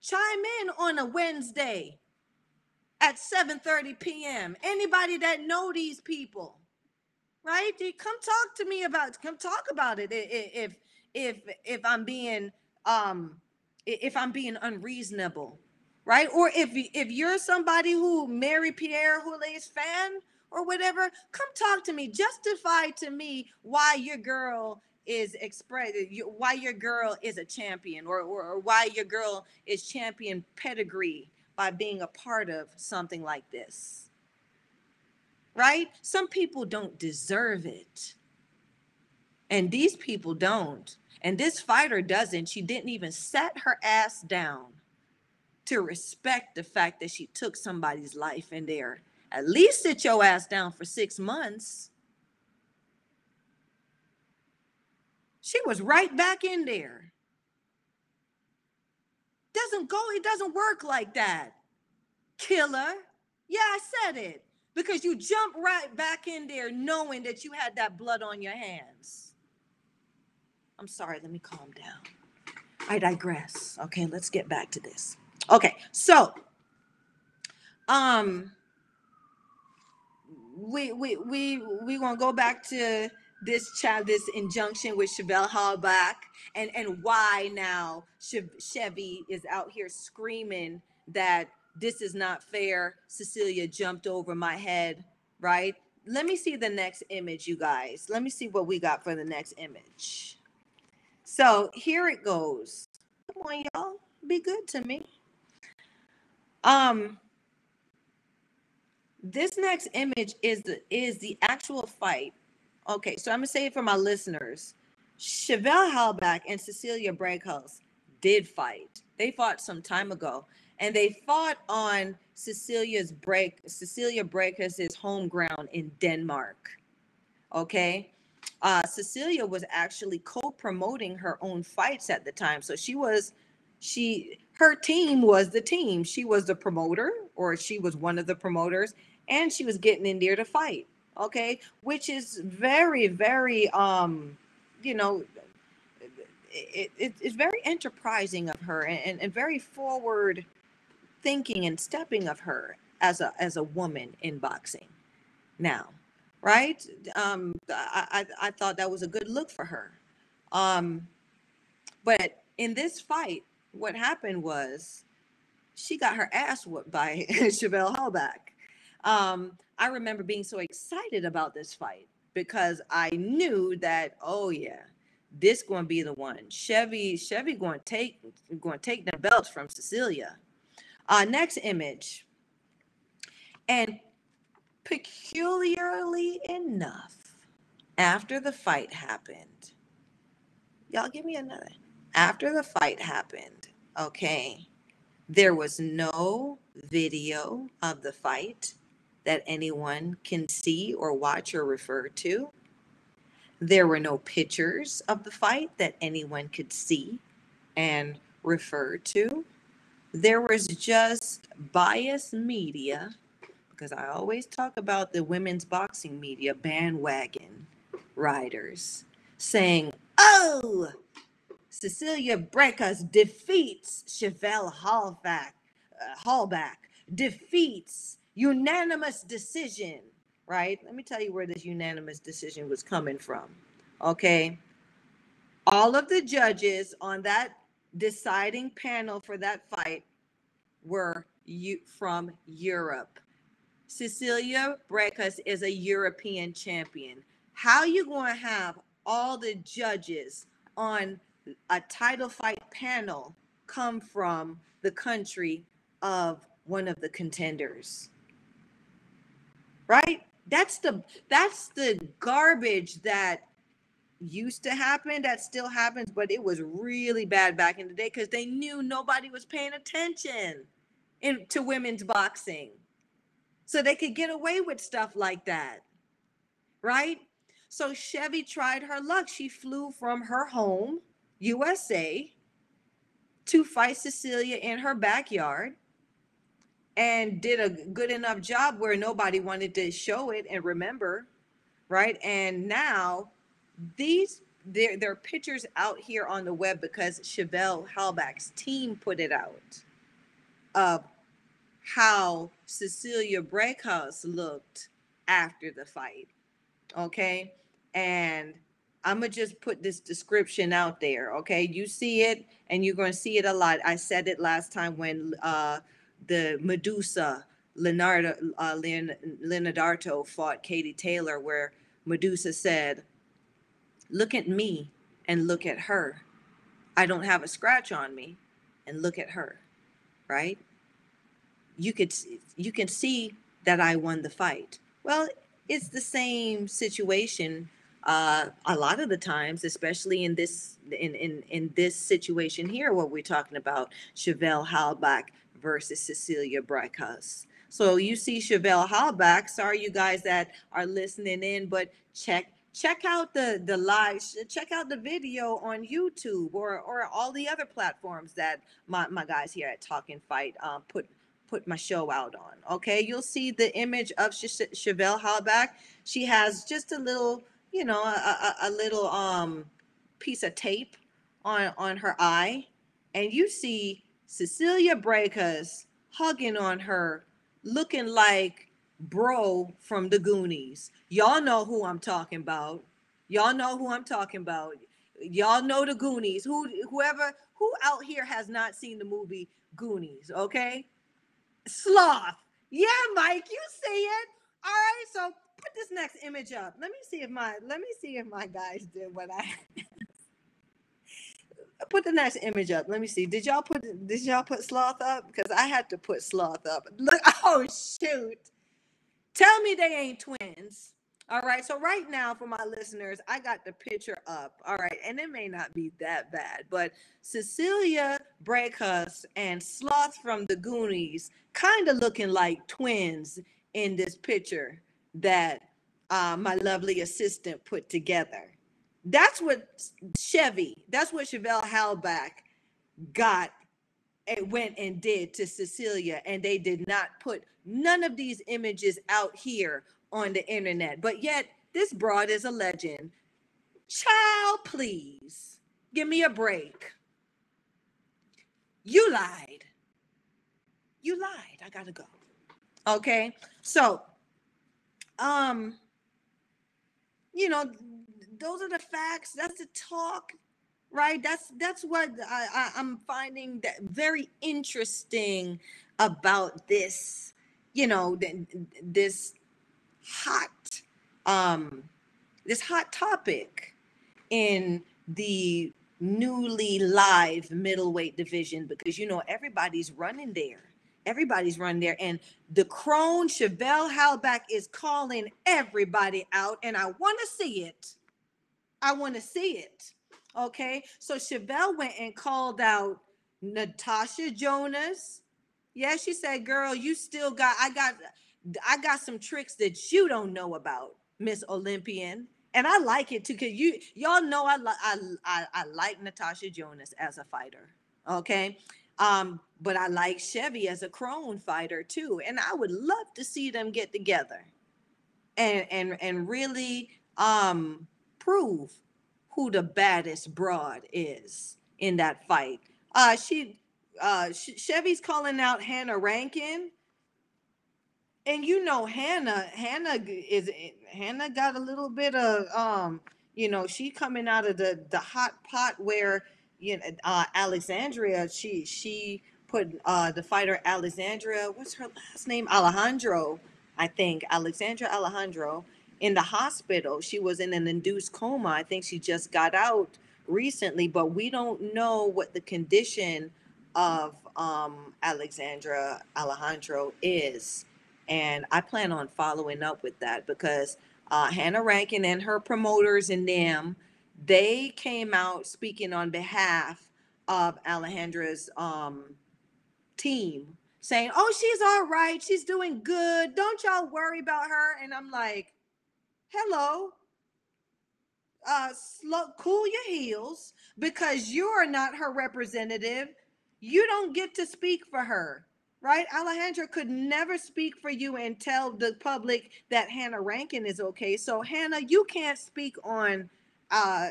chime in on a Wednesday at 7:30 p.m. Anybody that know these people, right? Come talk to me about come talk about it if if if I'm being um if I'm being unreasonable, right? Or if if you're somebody who Mary Pierre Houlet's fan or whatever, come talk to me. Justify to me why your girl is express why your girl is a champion or, or, or why your girl is champion pedigree by being a part of something like this. Right? Some people don't deserve it. And these people don't. And this fighter doesn't. She didn't even set her ass down to respect the fact that she took somebody's life in there. At least sit your ass down for six months. She was right back in there doesn't go, it doesn't work like that. Killer. Yeah, I said it. Because you jump right back in there knowing that you had that blood on your hands. I'm sorry, let me calm down. I digress. Okay, let's get back to this. Okay, so um we we we we gonna go back to this child, this injunction with Chevelle Hallback, and and why now Chevy is out here screaming that this is not fair. Cecilia jumped over my head, right? Let me see the next image, you guys. Let me see what we got for the next image. So here it goes. Come on, y'all. Be good to me. Um, this next image is the is the actual fight Okay, so I'm gonna say it for my listeners. Chevelle Hallback and Cecilia Brækhus did fight. They fought some time ago, and they fought on Cecilia's break Cecilia Brækhus's home ground in Denmark. Okay, uh, Cecilia was actually co-promoting her own fights at the time, so she was she her team was the team. She was the promoter, or she was one of the promoters, and she was getting in there to fight okay which is very very um you know it, it, it's very enterprising of her and, and very forward thinking and stepping of her as a as a woman in boxing now right um i i, I thought that was a good look for her um but in this fight what happened was she got her ass whooped by Chevelle Hallback. Um, I remember being so excited about this fight because I knew that, oh yeah, this going to be the one. Chevy, Chevy going to take going to take the belts from Cecilia. Uh, next image, and peculiarly enough, after the fight happened, y'all give me another. After the fight happened, okay, there was no video of the fight that anyone can see or watch or refer to. There were no pictures of the fight that anyone could see and refer to. There was just biased media, because I always talk about the women's boxing media bandwagon riders saying, oh, Cecilia Brækhus defeats Chevelle Hallback, uh, Hallback, defeats unanimous decision, right? Let me tell you where this unanimous decision was coming from. Okay. All of the judges on that deciding panel for that fight were you from Europe. Cecilia Brækhus is a European champion. How you going to have all the judges on a title fight panel come from the country of one of the contenders? Right? That's the that's the garbage that used to happen that still happens but it was really bad back in the day because they knew nobody was paying attention in, to women's boxing. So they could get away with stuff like that right? So chevy tried her luck. She flew from her home usa to fight cecilia in her backyard and did a good enough job where nobody wanted to show it and remember, right? And now these there there are pictures out here on the web because Chevelle Hallback's team put it out of how Cecilia Brækhus looked after the fight. Okay. And I'm gonna just put this description out there. Okay. You see it and you're gonna see it a lot. I said it last time when uh the Medusa Leonardo uh, Leonardo fought Katie Taylor, where Medusa said, "Look at me and look at her. I don't have a scratch on me, and look at her." Right? You could you can see that I won the fight. Well, it's the same situation uh, a lot of the times, especially in this in in in this situation here, what we're talking about, Chevelle Hallback versus Cecilia Brækhus. So you see Chevelle Hallback. Sorry, you guys that are listening in, but check check out the the live check out the video on youtube or or all the other platforms that my, my guys here at talking fight um, put put my show out on okay you'll see the image of Ch- chevelle hallback she has just a little you know a, a, a little um piece of tape on on her eye and you see Cecilia Brækhus hugging on her, looking like bro from the Goonies. Y'all know who I'm talking about. Y'all know who I'm talking about. Y'all know the Goonies. Who whoever who out here has not seen the movie Goonies, okay? Sloth. Yeah, Mike, you see it. All right, so put this next image up. Let me see if my let me see if my guys did what I put the next image up. Let me see. Did y'all put did y'all put sloth up? Because I had to put sloth up. Look, oh shoot. Tell me they ain't twins. All right. So right now for my listeners, I got the picture up. All right. And it may not be that bad, but Cecilia Brækhus and Sloth from the Goonies kind of looking like twins in this picture that uh, my lovely assistant put together. That's what Chevy, that's what Chevelle Hallback got and went and did to Cecilia. And they did not put none of these images out here on the internet. But yet, this broad is a legend. Child, please give me a break. You lied. You lied. I gotta go. Okay. So, um, you know, those are the facts. That's the talk. right? That's that's what I, I, I'm finding that very interesting about this, you know, th- this hot, um, this hot topic in the newly live middleweight division because you know everybody's running there. Everybody's running there, and the crone Chevelle Hallback is calling everybody out, and I want to see it. I want to see it. Okay, so Chevelle went and called out Natasha Jonas. Yeah, she said, "Girl, you still got. I got. I got some tricks that you don't know about, Miss Olympian." And I like it too, cause you y'all know I, like I I I like Natasha Jonas as a fighter. Okay, um, but I like Chevy as a crone fighter too, and I would love to see them get together and and and really um prove who the baddest broad is in that fight. Uh, she, uh, Chevy's calling out Hannah Rankin, and you know Hannah, Hannah is Hannah got a little bit of um, you know, she coming out of the the hot pot where you know uh, Alexandria, she she put uh the fighter Alexandria, what's her last name? Alejandro, I think Alexandra Alejandro in the hospital. She was in an induced coma. I think she just got out recently, but we don't know what the condition of um, Alexandra Alejandro is. And I plan on following up with that because uh, Hannah Rankin and her promoters and them, they came out speaking on behalf of Alejandra's um, team, saying, "Oh, she's all right. She's doing good. Don't y'all worry about her." And I'm like, hello. Uh slow cool your heels because you are not her representative. You don't get to speak for her right? Alejandra could never speak for you and tell the public that hannah rankin is okay. So hannah you can't speak on uh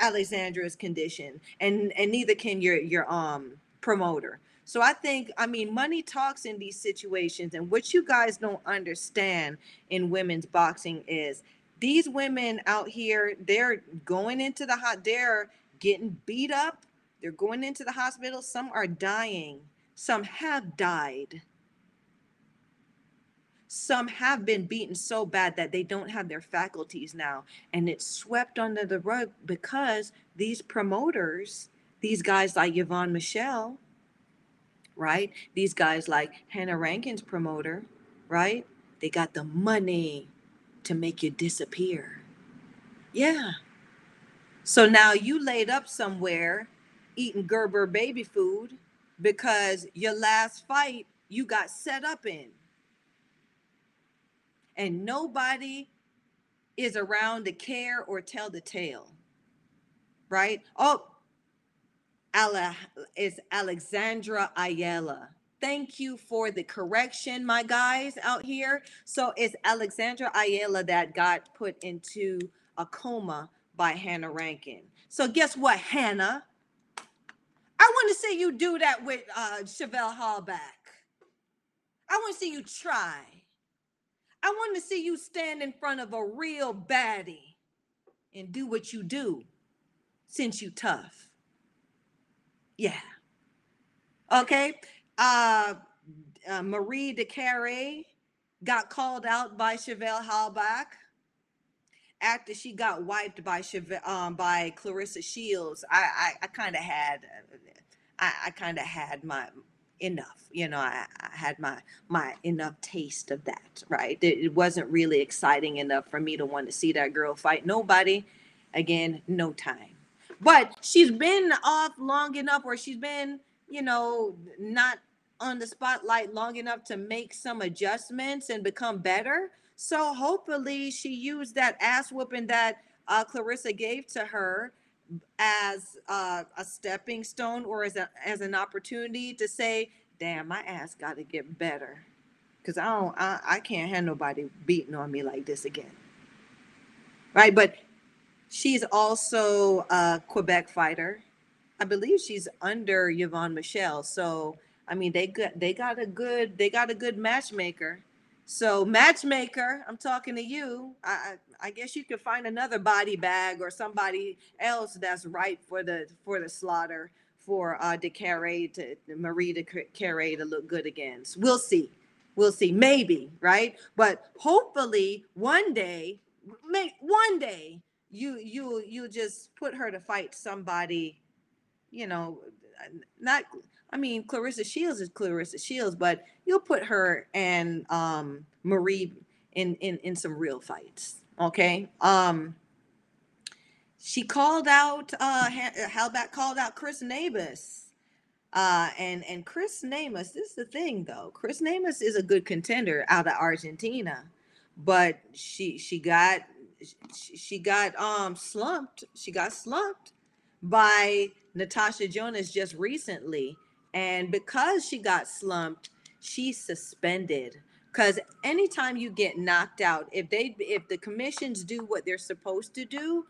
alexandra's condition and and neither can your your um promoter so i think i mean money talks in these situations and what you guys don't understand in women's boxing is these women out here they're going into the hot they're getting beat up they're going into the hospital some are dying some have died. Some have been beaten so bad that they don't have their faculties now and it's swept under the rug because these promoters these guys like Yvon Michel right? These guys like hannah rankin's promoter right? They got the money to make you disappear. Yeah. So now you laid up somewhere eating gerber baby food because your last fight you got set up in. And nobody is around to care or tell the tale right? Oh Ale- it's alexandra ayala. Thank you for the correction my guys out here. So it's alexandra ayala that got put into a coma by hannah rankin. So guess what hannah? I want to see you do that with uh chevelle hallback. I want to see you try. I want to see you stand in front of a real baddie and do what you do since you tough. Yeah. Okay. Uh, uh Marie got called out by Chevelle Hallback after she got wiped by Chevelle, um, by Claressa Shields. I I, I kind of had I, I kind of had my enough you know I, I had my my enough taste of that right it, it wasn't really exciting enough for me to want to see that girl fight nobody again no time but she's been off long enough or she's been you know not on the spotlight long enough to make some adjustments and become better. So hopefully she used that ass whooping that uh, Claressa gave to her as uh, a stepping stone or as a, as an opportunity to say, "Damn, my ass got to get better," because I don't, I, I can't have nobody beating on me like this again. Right, but she's also a Quebec fighter. I believe she's under Yvon Michel. So I mean, they got they got a good they got a good matchmaker. So matchmaker, I'm talking to you. I I, guess you could find another body bag or somebody else that's right for the for the slaughter for uh Dicaire to Marie de Carre to look good against. We'll see. We'll see. Maybe, right? But hopefully one day, may one day you you you just put her to fight somebody, you know, not I mean, Claressa Shields is Claressa Shields, but you'll put her and um, Marie in, in in some real fights. Okay. Um, she called out uh Hallback called out Chris Namus. Uh, and and Chris Namus, this is the thing though. Chris Namus is a good contender out of Argentina, but she she got she, she got um slumped. She got slumped by Natasha Jonas just recently and because she got slumped, she's suspended. Because anytime you get knocked out, if they if the commissions do what they're supposed to do,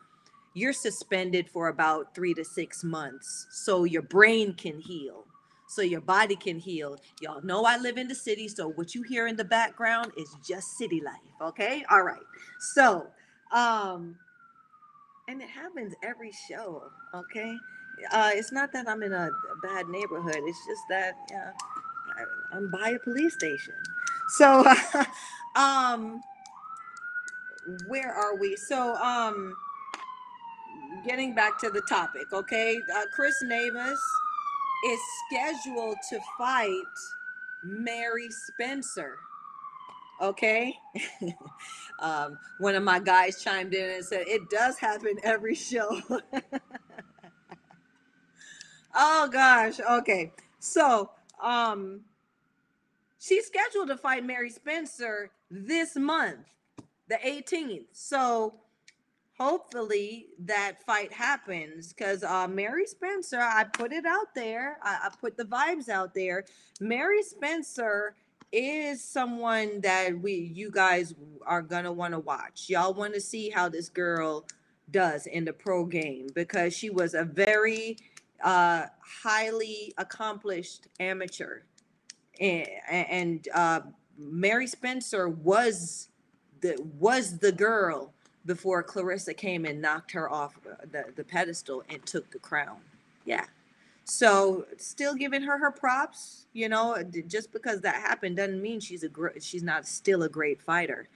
you're suspended for about three to six months. So your brain can heal. So your body can heal. Y'all know I live in the city, so what you hear in the background is just city life. Okay. All right. So um and it happens every show. Okay uh, it's not that I'm in a bad neighborhood. It's just that yeah, I, I'm by a police station. So, um, where are we? So, um, getting back to the topic, okay? Uh, Chris Namus is scheduled to fight Mary Spencer. Okay. um, one of my guys chimed in and said, It does happen every show. Oh gosh. Okay. So, um, she's scheduled to fight Mary Spencer this month, the 18th. So, hopefully that fight happens because uh, Mary Spencer, I put it out there. I, I put the vibes out there. Mary Spencer is someone that we you guys are gonna want to watch. Y'all want to see how this girl does in the pro game because she was a very uh, highly accomplished amateur. And, and uh, Mary Spencer was the was the girl before Claressa came and knocked her off uh, the, the pedestal and took the crown. Yeah. So still giving her her props, you know, just because that happened doesn't mean she's a gr- she's not still a great fighter.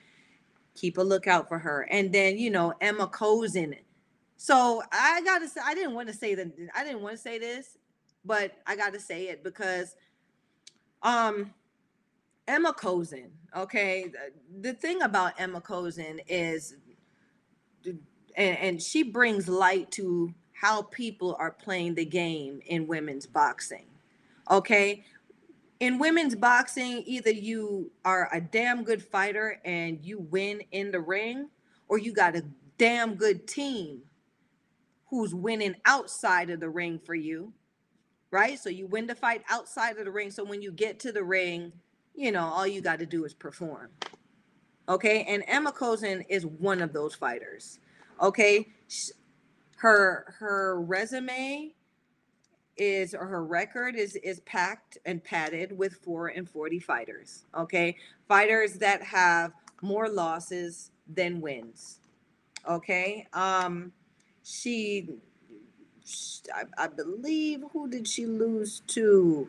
Keep a lookout for her. And then, you know, Ema Kozin. so I gotta say, I didn't want to say that. I didn't want to say this, but I got to say it because, um, Ema Kozin, Okay, the, the thing about Ema Kozin is, and, and she brings light to how people are playing the game in women's boxing. Okay, in women's boxing, either you are a damn good fighter and you win in the ring, or you got a damn good team who's winning outside of the ring for you, right? So you win the fight outside of the ring. So when you get to the ring, you know, all you got to do is perform. Okay. And Ema Kozin is one of those fighters. Okay. Her her resume is or her record is is packed and padded with four and 40 fighters. Okay. Fighters that have more losses than wins. Okay. Um she, I, I believe, who did she lose to?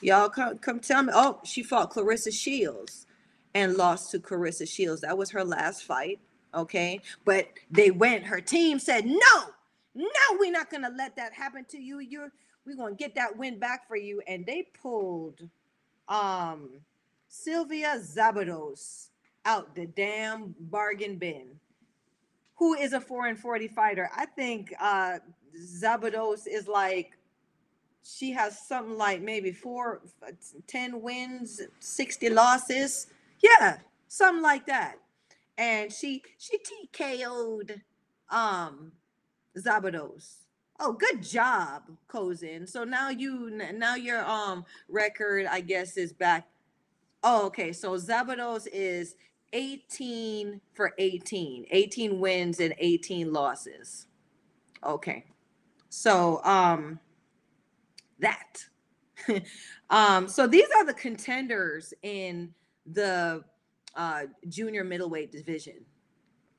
Y'all come come tell me. Oh, she fought Claressa Shields and lost to Claressa Shields. That was her last fight. Okay. But they went, her team said, no, no, we're not gonna let that happen to you. You're we're gonna get that win back for you. And they pulled um Szilvia Szabados out the damn bargain bin who is a 4 and 40 fighter. I think uh Szabados is like she has something like maybe four, 10 wins, 60 losses. Yeah, something like that. And she she TKO'd um Szabados. Oh, good job, Kozin. So now you now your um record, I guess, is back. Oh, okay. So Szabados is 18 for 18 18 wins and 18 losses okay so um that um so these are the contenders in the uh, junior middleweight division.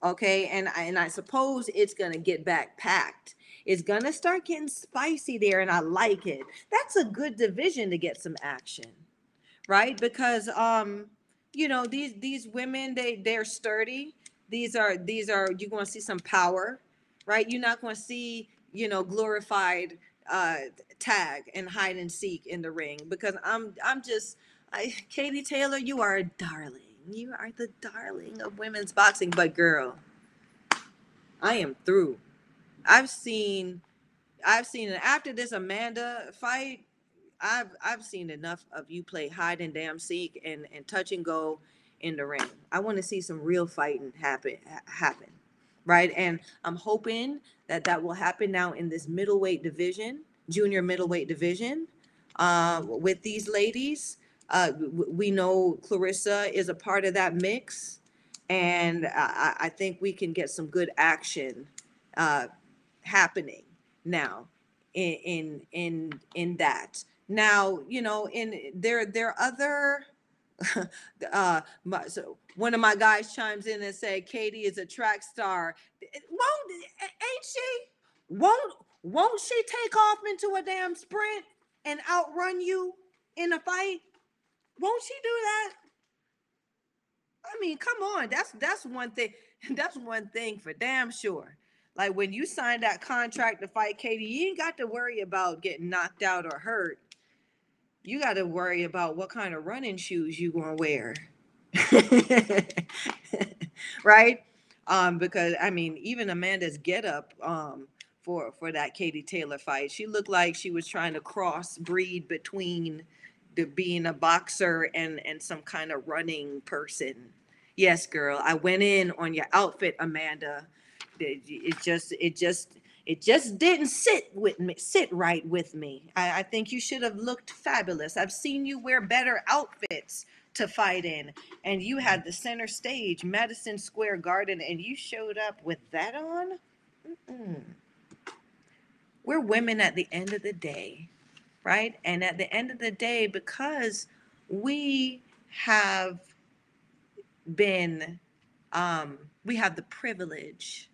Okay, and I, and I suppose it's gonna get back packed. It's gonna start getting spicy there, and I like it. That's a good division to get some action, right? Because um, you know these these women they they're sturdy. These are these are you're gonna see some power, right? You're not gonna see you know glorified uh tag and hide and seek in the ring because I'm I'm just I Katie Taylor, you are a darling. You are the darling of women's boxing, but girl, I am through. I've seen I've seen after this Amanda fight. I've I've seen enough of you play hide and damn seek and and touch and go in the ring. I want to see some real fighting happen happen, right? And I'm hoping that that will happen now in this middleweight division, junior middleweight division, uh, with these ladies. Uh, we know Claressa is a part of that mix, and I, I think we can get some good action uh, happening now in in in in that. Now, you know, in there there are other. uh, my, so one of my guys chimes in and say, "Katie is a track star. Won't ain't she? Won't won't she take off into a damn sprint and outrun you in a fight? Won't she do that? I mean, come on. That's that's one thing. That's one thing for damn sure. Like when you signed that contract to fight Katie, you ain't got to worry about getting knocked out or hurt. You got to worry about what kind of running shoes you gonna wear. right? Um, because I mean, even Amanda's get up um for for that Katie Taylor fight, she looked like she was trying to cross breed between to being a boxer and and some kind of running person. Yes, girl, I went in on your outfit, Amanda. It, it just it just it just didn't sit with me sit right with me. I, I think you should have looked fabulous. I've seen you wear better outfits to fight in, and you had the center stage, Madison Square Garden, and you showed up with that on. Mm-mm. We're women at the end of the day right? And at the end of the day, because we have been, um, we have the privilege,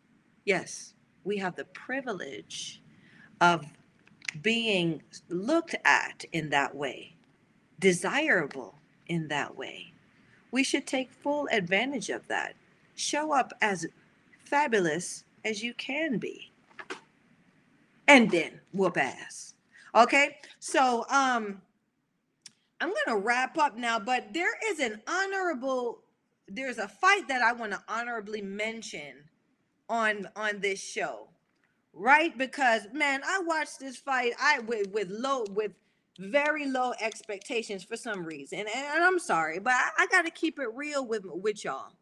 yes, we have the privilege of being looked at in that way, desirable in that way. We should take full advantage of that. Show up as fabulous as you can be. And then whoop ass. Okay, so um, I'm gonna wrap up now, but there is an honorable, there's a fight that I want to honorably mention on on this show, right? Because man, I watched this fight I with with low with very low expectations for some reason, and, and I'm sorry, but I, I got to keep it real with with y'all,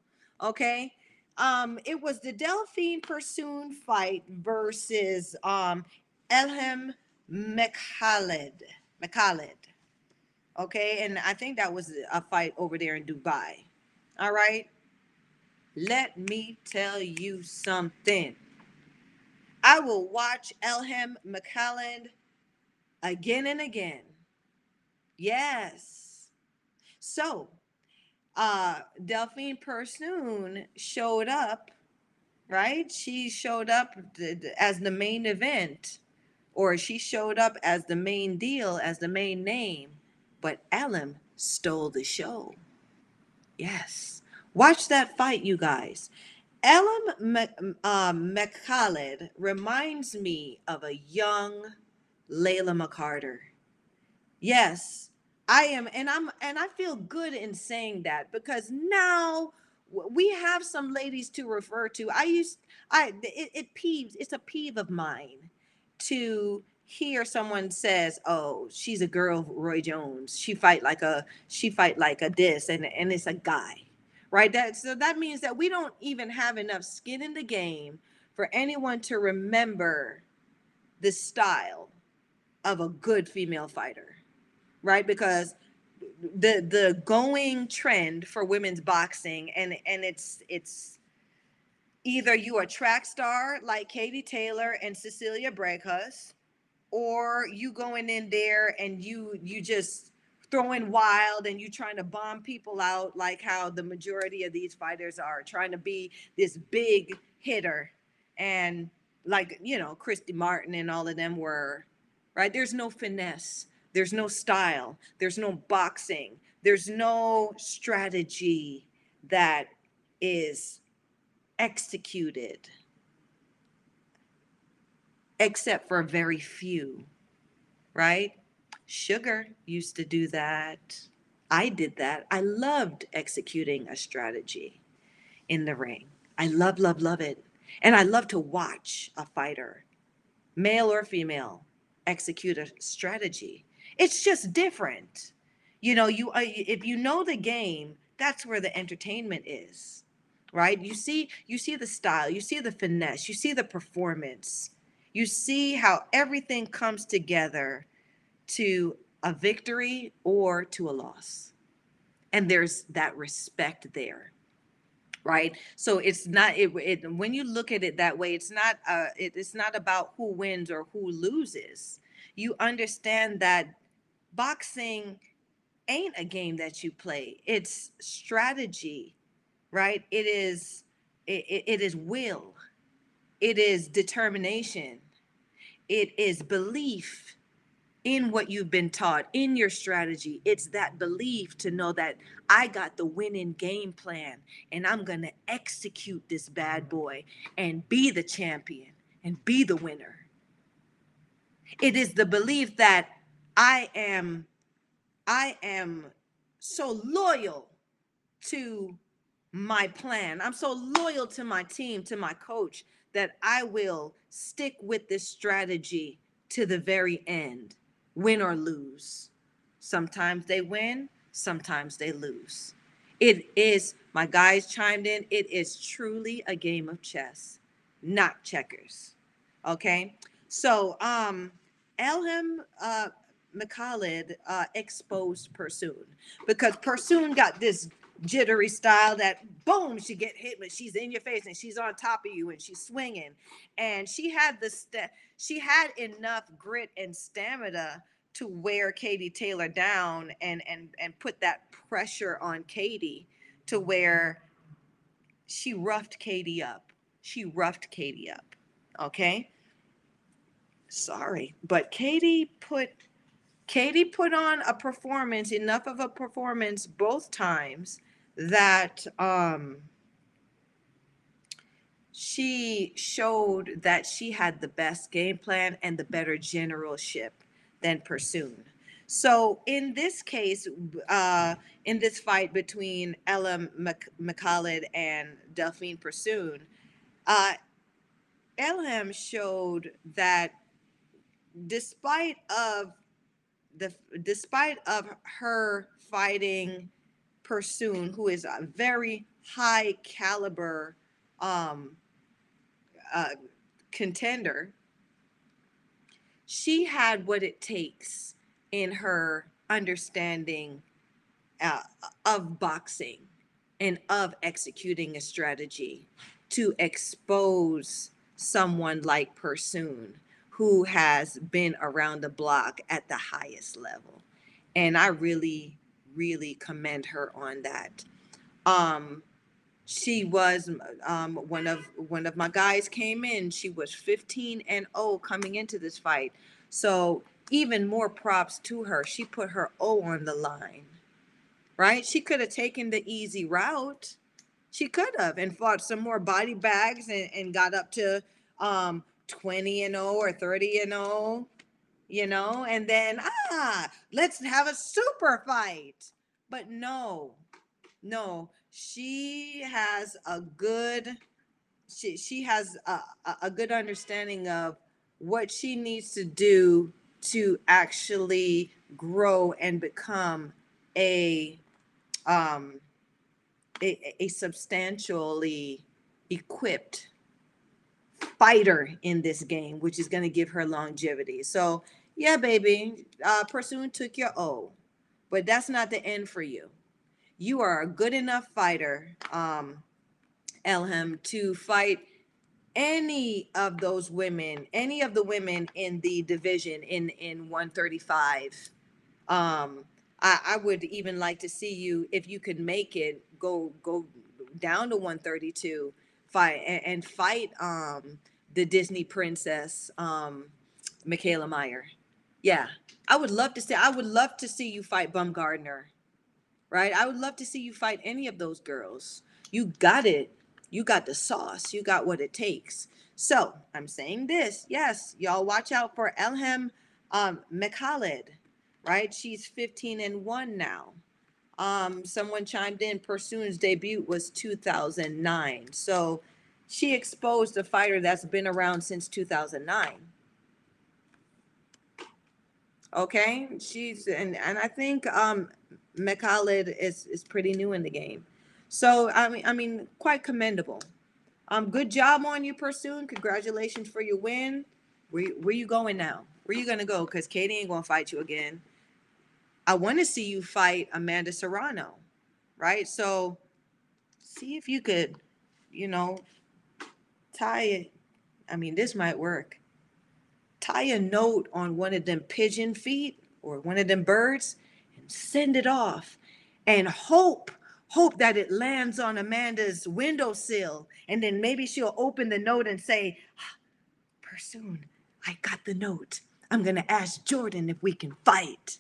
okay? Um, it was the Delphine Persoon fight versus um Elhem Mekhaled. Mekhaled. Okay, and I think that was a fight over there in Dubai. All right. Let me tell you something. I will watch Elhem Mekhaled again and again. Yes. So, uh Delphine Persoon showed up, right? She showed up as the main event or she showed up as the main deal, as the main name, but Elhem stole the show. Yes. Watch that fight, you guys. Elhem uh, Mekhaled reminds me of a young Layla McCarter. Yes, I am, and I'm, and I feel good in saying that because now we have some ladies to refer to. I used, I it, it peeves. It's a peeve of mine to hear someone says, "Oh, she's a girl, Roy Jones. She fight like a she fight like a this," and and it's a guy, right? That so that means that we don't even have enough skin in the game for anyone to remember the style of a good female fighter, right? Because the the going trend for women's boxing and and it's it's either you a track star like Katie Taylor and Cecilia Brækhus, or you going in there and you you just throwing wild and you trying to bomb people out like how the majority of these fighters are trying to be this big hitter. And like you know Christy Martin and all of them were right? There's no finesse. There's no style. There's no boxing. There's no strategy that is executed except for a very few right Sugar used to do that. I did that. I loved executing a strategy in the ring. I love, love, love it. And I love to watch a fighter, male or female, execute a strategy. It's just different. You know, you uh, if you know the game, that's where the entertainment is. Right? You see you see the style, you see the finesse, you see the performance. You see how everything comes together to a victory or to a loss. And there's that respect there. Right. So it's not it, it when you look at it that way, it's not uh it, it's not about who wins or who loses. You understand that boxing ain't a game that you play. It's strategy, right? It is it, it is will. It is determination. It is belief in what you've been taught, in your strategy. It's that belief to know that I got the winning game plan and I'm going to execute this bad boy and be the champion and be the winner. It is the belief that I am I am so loyal to my plan. I'm so loyal to my team, to my coach that I will stick with this strategy to the very end win or lose. Sometimes they win, sometimes they lose. It is, my guys chimed in, it is truly a game of chess, not checkers. Okay. So, um, Elhem uh, Mekhaled uh, exposed Persoon because Persoon got this jittery style that boom, she get hit, but she's in your face and she's on top of you and she's swinging. And she had the st- she had enough grit and stamina to wear Katie Taylor down and and and put that pressure on Katie to where she roughed Katie up. She roughed Katie up. Okay? Sorry, but Katie put Katie put on a performance, enough of a performance both times that um, she showed that she had the best game plan and the better generalship than Persoon. So in this case, uh, in this fight between Ella Mekhaled and Delphine Persoon, uh, Elhem showed that despite of the despite of her fighting Persoon, who is a very high caliber um, uh, contender, she had what it takes in her understanding uh, of boxing and of executing a strategy to expose someone like Persoon who has been around the block at the highest level. And I really really commend her on that. Um, she was um, one of one of my guys came in. She was 15 and 0 coming into this fight. So even more props to her. She put her O on the line. Right? She could have taken the easy route. She could have and fought some more body bags and, and got up to um, 20 and 0 or 30 and 0 you know, and then, ah, let's have a super fight. But no, no, she has a good, she, she has a, a good understanding of what she needs to do to actually grow and become a um a, a substantially equipped fighter in this game which is going to give her longevity so yeah, baby, uh, Persoon took your O, but that's not the end for you. You are a good enough fighter, um, Elhem, to fight any of those women, any of the women in the division in in 135. Um, I, I would even like to see you if you could make it go go down to 132 fight and, and fight um the Disney princess um Mikaela Mayer. Yeah, I would love to see. I would love to see you fight Baumgardner, right? I would love to see you fight any of those girls. You got it. You got the sauce. You got what it takes. So I'm saying this. Yes, y'all watch out for Elhem um, right? She's 15 and one now. Um, someone chimed in. Persoon's debut was 2009. So she exposed a fighter that's been around since 2009. Okay, she's and and I think um Mekhaled is is pretty new in the game. So I mean I mean quite commendable. Um good job on you Persoon. Congratulations for your win. Where where you going now? Where you gonna go? Because Katie ain't gonna fight you again. I want to see you fight Amanda Serrano, right? So see if you could, you know, tie it. I mean, this might work tie a note on one of them pigeon feet or one of them birds and send it off and hope hope that it lands on amanda's windowsill. And then maybe she'll open the note and say ah, Persoon i got the note. I'm to ask jordan if we can fight.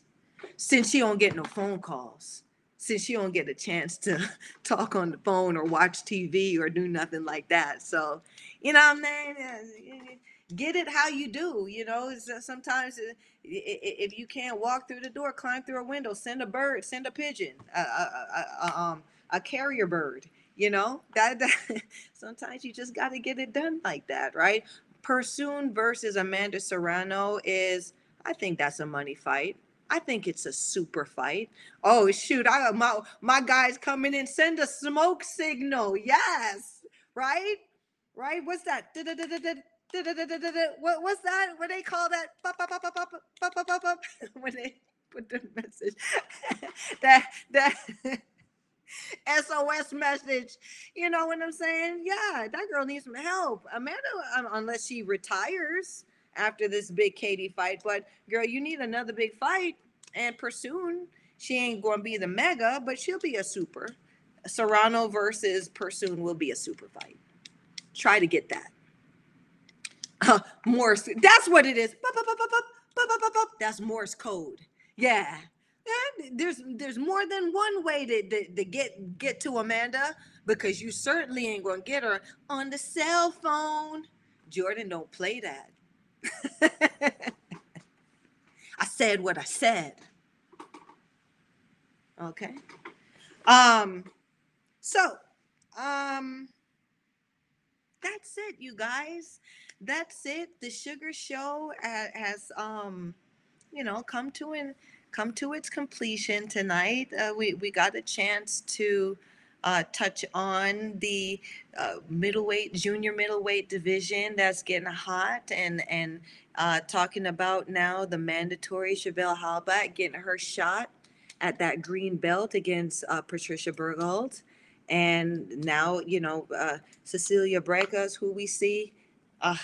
Since she don't get no phone calls since she don't get a chance to talk on the phone or watch tv or do nothing like that so you know i'm saying get it how you do. You know, sometimes uh, if you can't walk through the door, climb through a window, send a bird, send a pigeon, a, a, a, um, a carrier bird. You know that, that sometimes you just got to get it done like that, right? Persoon versus Amanda Serrano is, I think that's a money fight. I think it's a super fight. Oh shoot! I my my guys coming in. Send a smoke signal. Yes, right, right. What's that? what what's that? What they call that? when they put the message that that SOS message. You know what I'm saying? Yeah, that girl needs some help. Amanda, um, unless she retires after this big Katie fight, but girl, you need another big fight. And Persoon, she ain't to be the mega, but she'll be a super. Serrano versus Persoon will be a super fight. Try to get that. Uh, Morse. That's what it is. That's Morse code. Yeah. And there's there's more than one way to, to, to get get to Amanda because you certainly ain't gonna get her on the cell phone. Jordan don't play that. I said what I said. Okay. Um so um that's it you guys that's it. The sugar show has, um, you know, come to an come to its completion tonight. Uh, we we got a chance to uh, touch on the uh, middleweight, junior middleweight division that's getting hot, and and uh, talking about now the mandatory Chevelle Hallback getting her shot at that green belt against uh, Patricia Berghult. And now, you know, uh, Cecilia Brækhus, who we see uh,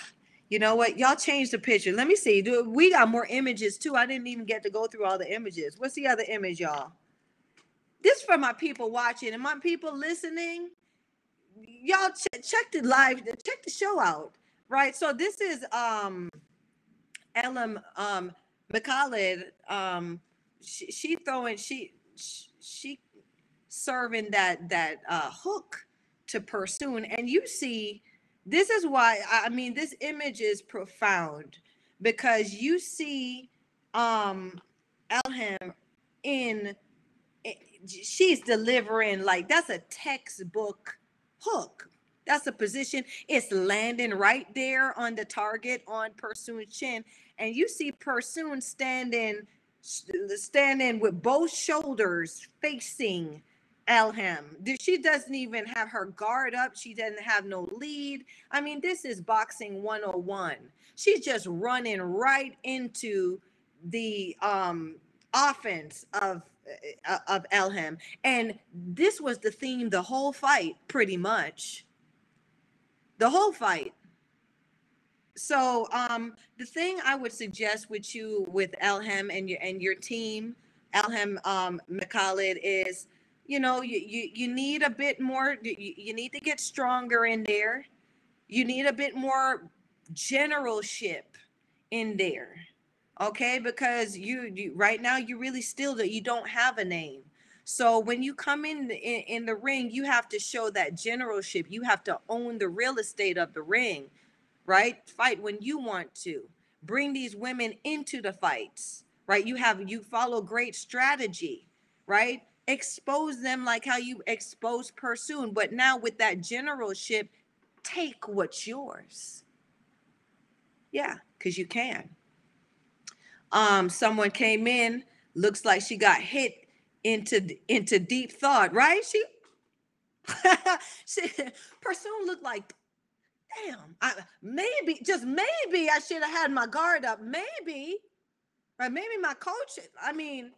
you know what? Y'all change the picture. Let me see. Do we got more images too? I didn't even get to go through all the images. What's the other image, y'all? This for my people watching and my people listening. Y'all ch- check the live, check the show out, right? So this is um Ellen um Mekhaled. Um she, she throwing she she serving that that uh hook to Persoon, and you see this is why I mean this image is profound because you see um Elhem in she's delivering like that's a textbook hook. That's a position. It's landing right there on the target on Persoon's chin. And you see Persoon standing standing with both shoulders facing Elhem. She doesn't even have her guard up. She doesn't have no lead. I mean, this is boxing 101. She's just running right into the um, offense of of Elhem. And this was the theme the whole fight, pretty much. The whole fight. So um, the thing I would suggest with you with Elhem and your and your team Elhem um, Mekhaled is, you know, you, you, you need a bit more, you, you need to get stronger in there. You need a bit more generalship in there. Okay, because you, you right now you really still that you don't have a name. So when you come in, in in the ring, you have to show that generalship. You have to own the real estate of the ring, right? Fight when you want to. Bring these women into the fights, right? You have you follow great strategy, right? Expose them like how you expose Persoon, but now with that generalship, take what's yours. Yeah, because you can. Um, someone came in, looks like she got hit into into deep thought, right? She she Persoon looked like damn, I, maybe just maybe I should have had my guard up. Maybe, right? Maybe my coach. I mean,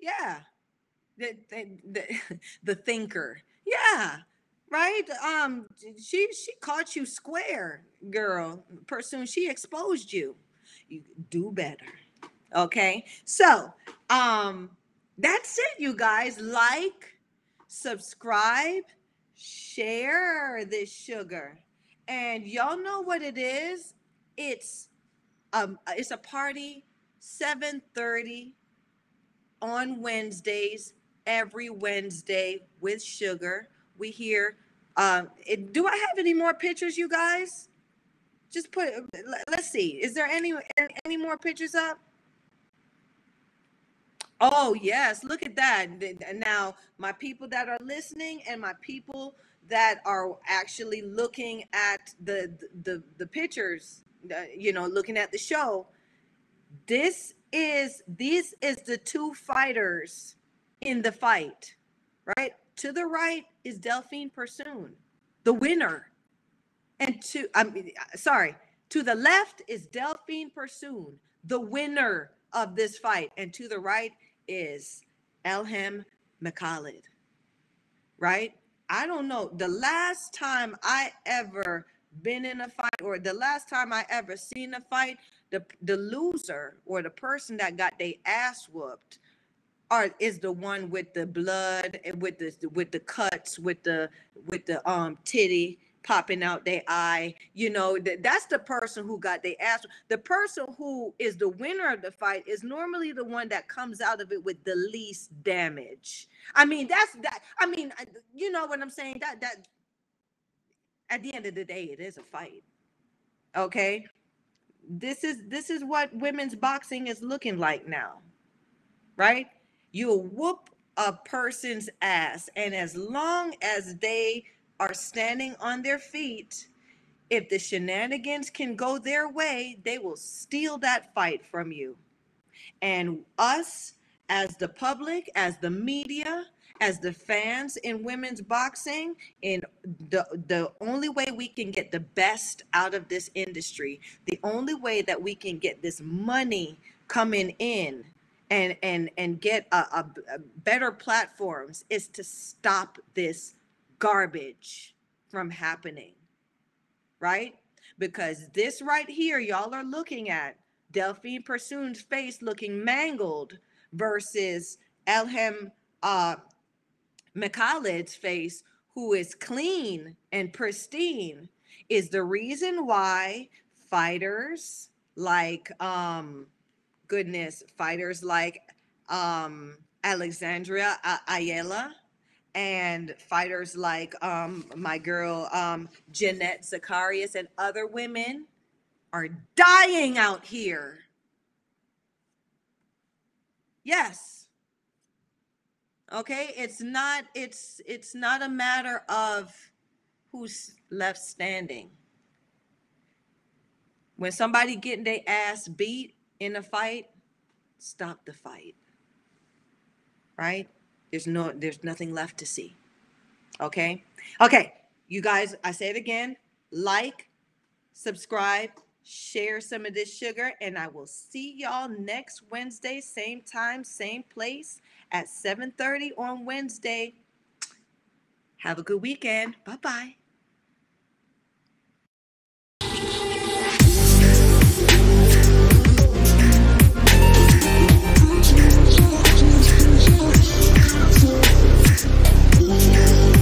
yeah, the the the, the thinker. Yeah, right. Um, she she caught you square, girl. Persoon she exposed you. You do better. Okay, so um, that's it, you guys. Like, subscribe, share this sugar. And y'all know what it is? It's um it's a party 7:30 on Wednesdays, every Wednesday with sugar. We hear um it, do I have any more pictures you guys? Just put let's see. Is there any any more pictures up? Oh, yes. Look at that. Now, my people that are listening and my people that are actually looking at the the the pictures, uh, you know, looking at the show. This is this is the two fighters in the fight, right? To the right is Delphine Persoon, the winner. And to I mean, sorry, to the left is Delphine Persoon, the winner of this fight, and to the right is Elhem Mekhaled, right? I don't know. The last time I ever been in a fight or the last time I ever seen a fight, the the loser or the person that got their ass whooped are is the one with the blood and with the with the cuts with the with the um titty popping out their eye. You know, that that's the person who got their ass. The person who is the winner of the fight is normally the one that comes out of it with the least damage. I mean, that's that. I mean, you know what I'm saying? That that at the end of the day, it is a fight. Okay. This is this is what women's boxing is looking like now. Right? You whoop a person's ass, and as long as they are standing on their feet, if the shenanigans can go their way, they will steal that fight from you. And us, as the public, as the media, as the fans in women's boxing, in the the only way we can get the best out of this industry, the only way that we can get this money coming in and and and get a, a, a better platforms is to stop this garbage from happening, right? Because this right here, y'all are looking at Delphine Persoon's face looking mangled versus Elhem uh, Mekhaled's face, who is clean and pristine, is the reason why fighters like, um, goodness, fighters like um, Alexandria Ayala and fighters like um, my girl um, Jeanette Zacarias and other women are dying out here. Yes. Okay, it's not it's it's not a matter of who's left standing. When somebody getting their ass beat in a fight, stop the fight. Right? There's no there's nothing left to see. Okay? Okay, you guys, I say it again, like, subscribe, share some of this sugar and I will see y'all next Wednesday, same time, same place at 7:30 on Wednesday. Have a good weekend. Bye-bye.